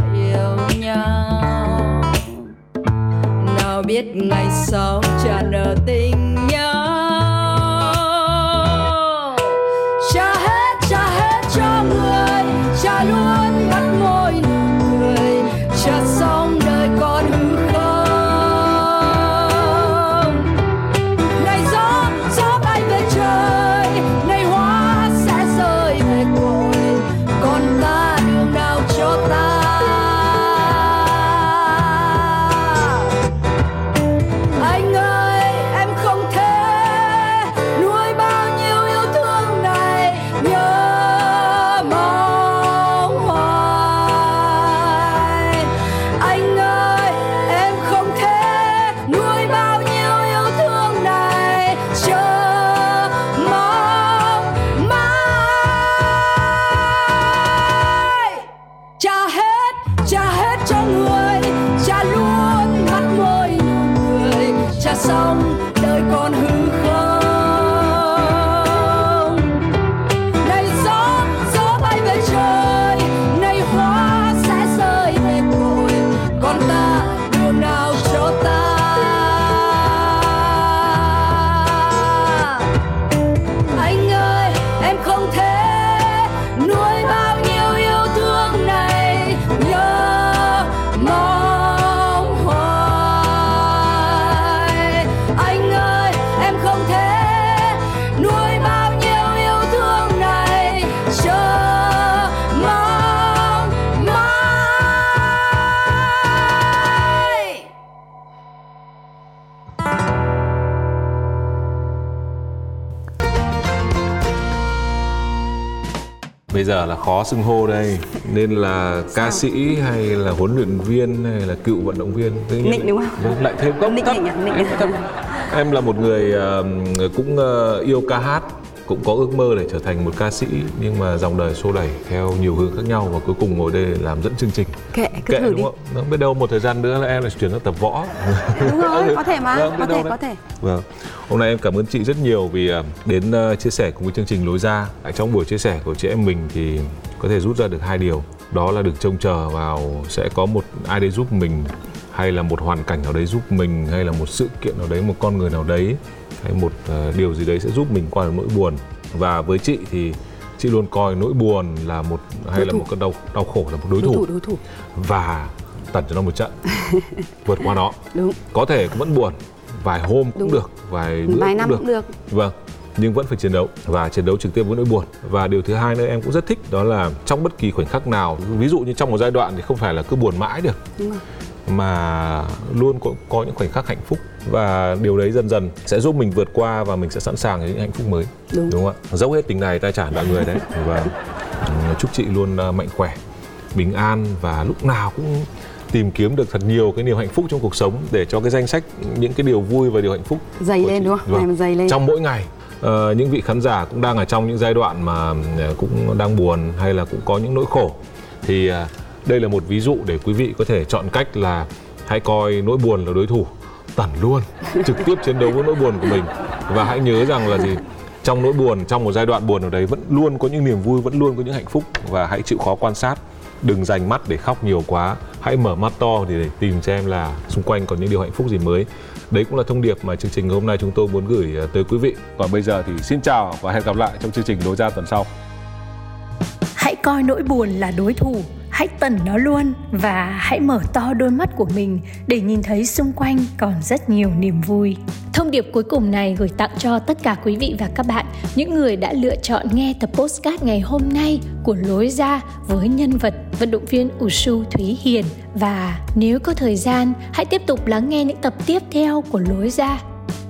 [SPEAKER 8] biết ngày sau trả nợ tình
[SPEAKER 4] Bây giờ là khó xưng hô đây. Nên là ca sĩ hay là huấn luyện viên hay là cựu vận động viên.
[SPEAKER 6] Nịnh đúng không?
[SPEAKER 4] Lại thêm gốc
[SPEAKER 6] Nịnh
[SPEAKER 4] thấp.
[SPEAKER 6] nịnh ạ, nịnh
[SPEAKER 4] em, là một người ờ, cũng ờ, yêu ca hát cũng có ước mơ để trở thành một ca sĩ nhưng mà dòng đời xô đẩy theo nhiều hướng khác nhau và cuối cùng ngồi đây làm dẫn chương trình
[SPEAKER 6] kệ cứ
[SPEAKER 4] kệ
[SPEAKER 6] thử
[SPEAKER 4] đúng
[SPEAKER 6] đi
[SPEAKER 4] không? Nó biết đâu một thời gian nữa là em lại chuyển sang tập võ.
[SPEAKER 6] đúng rồi [LAUGHS] có thể mà
[SPEAKER 4] Vâng,
[SPEAKER 6] có thể
[SPEAKER 4] đấy.
[SPEAKER 6] có thể
[SPEAKER 4] Vâng. Hôm nay em cảm ơn chị rất nhiều vì ờ, đến ờ, chia sẻ cùng với chương trình lối ra. Trong buổi chia sẻ của chị em mình thì có thể rút ra được hai điều. Đó là đừng trông chờ vào sẽ có một ai đấy giúp mình hay là một hoàn cảnh nào đấy giúp mình hay là một sự kiện nào đấy một con người nào đấy hay một ờ, điều gì đấy sẽ giúp mình qua được nỗi buồn. Và với chị thì chị luôn coi nỗi buồn là một hay
[SPEAKER 6] Đối
[SPEAKER 4] là
[SPEAKER 6] thủ.
[SPEAKER 4] một cái đau đau khổ là một đối,
[SPEAKER 6] đối
[SPEAKER 4] thủ.
[SPEAKER 6] thủ đối thủ.
[SPEAKER 4] Và tẩn cho nó một trận. [LAUGHS] Vượt qua nó.
[SPEAKER 6] Đúng.
[SPEAKER 4] Có thể vẫn buồn vài hôm cũng
[SPEAKER 6] Đúng.
[SPEAKER 4] được vài bữa
[SPEAKER 6] vài năm cũng được.
[SPEAKER 4] Vâng nhưng vẫn phải chiến đấu và chiến đấu trực tiếp với nỗi buồn. Và điều thứ hai nữa em cũng rất thích đó là trong bất kỳ khoảnh khắc nào ví dụ như trong một giai đoạn thì không phải là cứ buồn mãi được.
[SPEAKER 6] Đúng rồi
[SPEAKER 4] mà luôn có, có những khoảnh khắc hạnh phúc. Và điều đấy dần dần sẽ giúp mình vượt qua và mình sẽ sẵn sàng những hạnh phúc mới.
[SPEAKER 6] Đúng.
[SPEAKER 4] không ạ? Dẫu hết tình này ta trả nợ người đấy. [LAUGHS] Và ừ, chúc chị luôn ờ, mạnh khỏe bình an và lúc nào cũng tìm kiếm được thật nhiều cái điều hạnh phúc trong cuộc sống để cho cái danh sách những cái điều vui và điều hạnh phúc
[SPEAKER 6] dày lên
[SPEAKER 4] chị.
[SPEAKER 6] đúng không?
[SPEAKER 4] Vâng.
[SPEAKER 6] ngày dày lên.
[SPEAKER 4] Trong mỗi ngày Ờ, những vị khán giả cũng đang ở trong những giai đoạn mà ờ, cũng đang buồn hay là cũng có những nỗi khổ thì ờ, đây là một ví dụ để quý vị có thể chọn cách là hãy coi nỗi buồn là đối thủ tẩn luôn trực tiếp chiến đấu với nỗi buồn của mình. Và hãy nhớ rằng là gì? Trong nỗi buồn trong một giai đoạn buồn ở đấy vẫn luôn có những niềm vui vẫn luôn có những hạnh phúc. Và hãy chịu khó quan sát đừng dành mắt để khóc nhiều quá. Hãy mở mắt to để, để tìm xem là xung quanh có những điều hạnh phúc gì mới. Đấy cũng là thông điệp mà chương trình hôm nay chúng tôi muốn gửi ờ, tới quý vị. Còn bây giờ thì xin chào và hẹn gặp lại trong chương trình đối ra tuần sau
[SPEAKER 5] coi nỗi buồn là đối thủ, hãy tẩn nó luôn và hãy mở to đôi mắt của mình để nhìn thấy xung quanh còn rất nhiều niềm vui. Thông điệp cuối cùng này gửi tặng cho tất cả quý vị và các bạn, những người đã lựa chọn nghe tập postcard ngày hôm nay của lối ra với nhân vật vận động viên Usu Thúy Hiền. Và nếu có thời gian, hãy tiếp tục lắng nghe những tập tiếp theo của lối ra.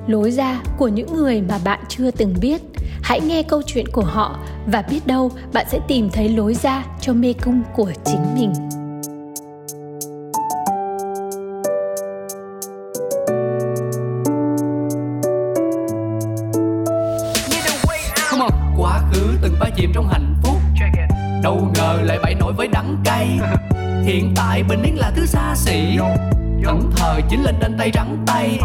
[SPEAKER 5] Lối ra của những người mà bạn chưa từng biết hãy nghe câu chuyện của họ và biết đâu bạn sẽ tìm thấy lối ra cho mê cung của chính mình.
[SPEAKER 1] Quá khứ từng ba chìm trong hạnh phúc. Đâu ngờ lại bẫy nổi với đắng cay. [LAUGHS] Hiện tại bình yên là thứ xa xỉ. Ẩn thờ chính lên trên tay trắng tay.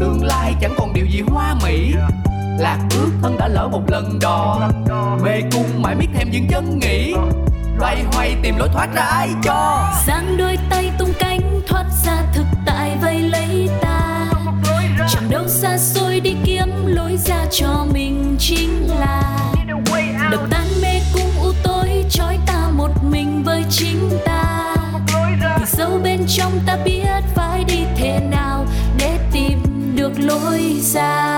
[SPEAKER 1] Tương lai chẳng còn điều gì hoa mỹ lạc bước thân đã lỡ một lần đò. Mê cung mãi miết thêm những chân nghĩ. Loay hoay tìm lối thoát ra ai cho.
[SPEAKER 2] Giang đôi tay tung cánh thoát ra thực tại vây lấy ta. Chẳng đâu xa xôi đi kiếm lối ra cho mình chính là. Đập tan mê cung u tối trói ta một mình với chính ta. Thì sâu bên trong ta biết phải đi thế nào để tìm được lối ra.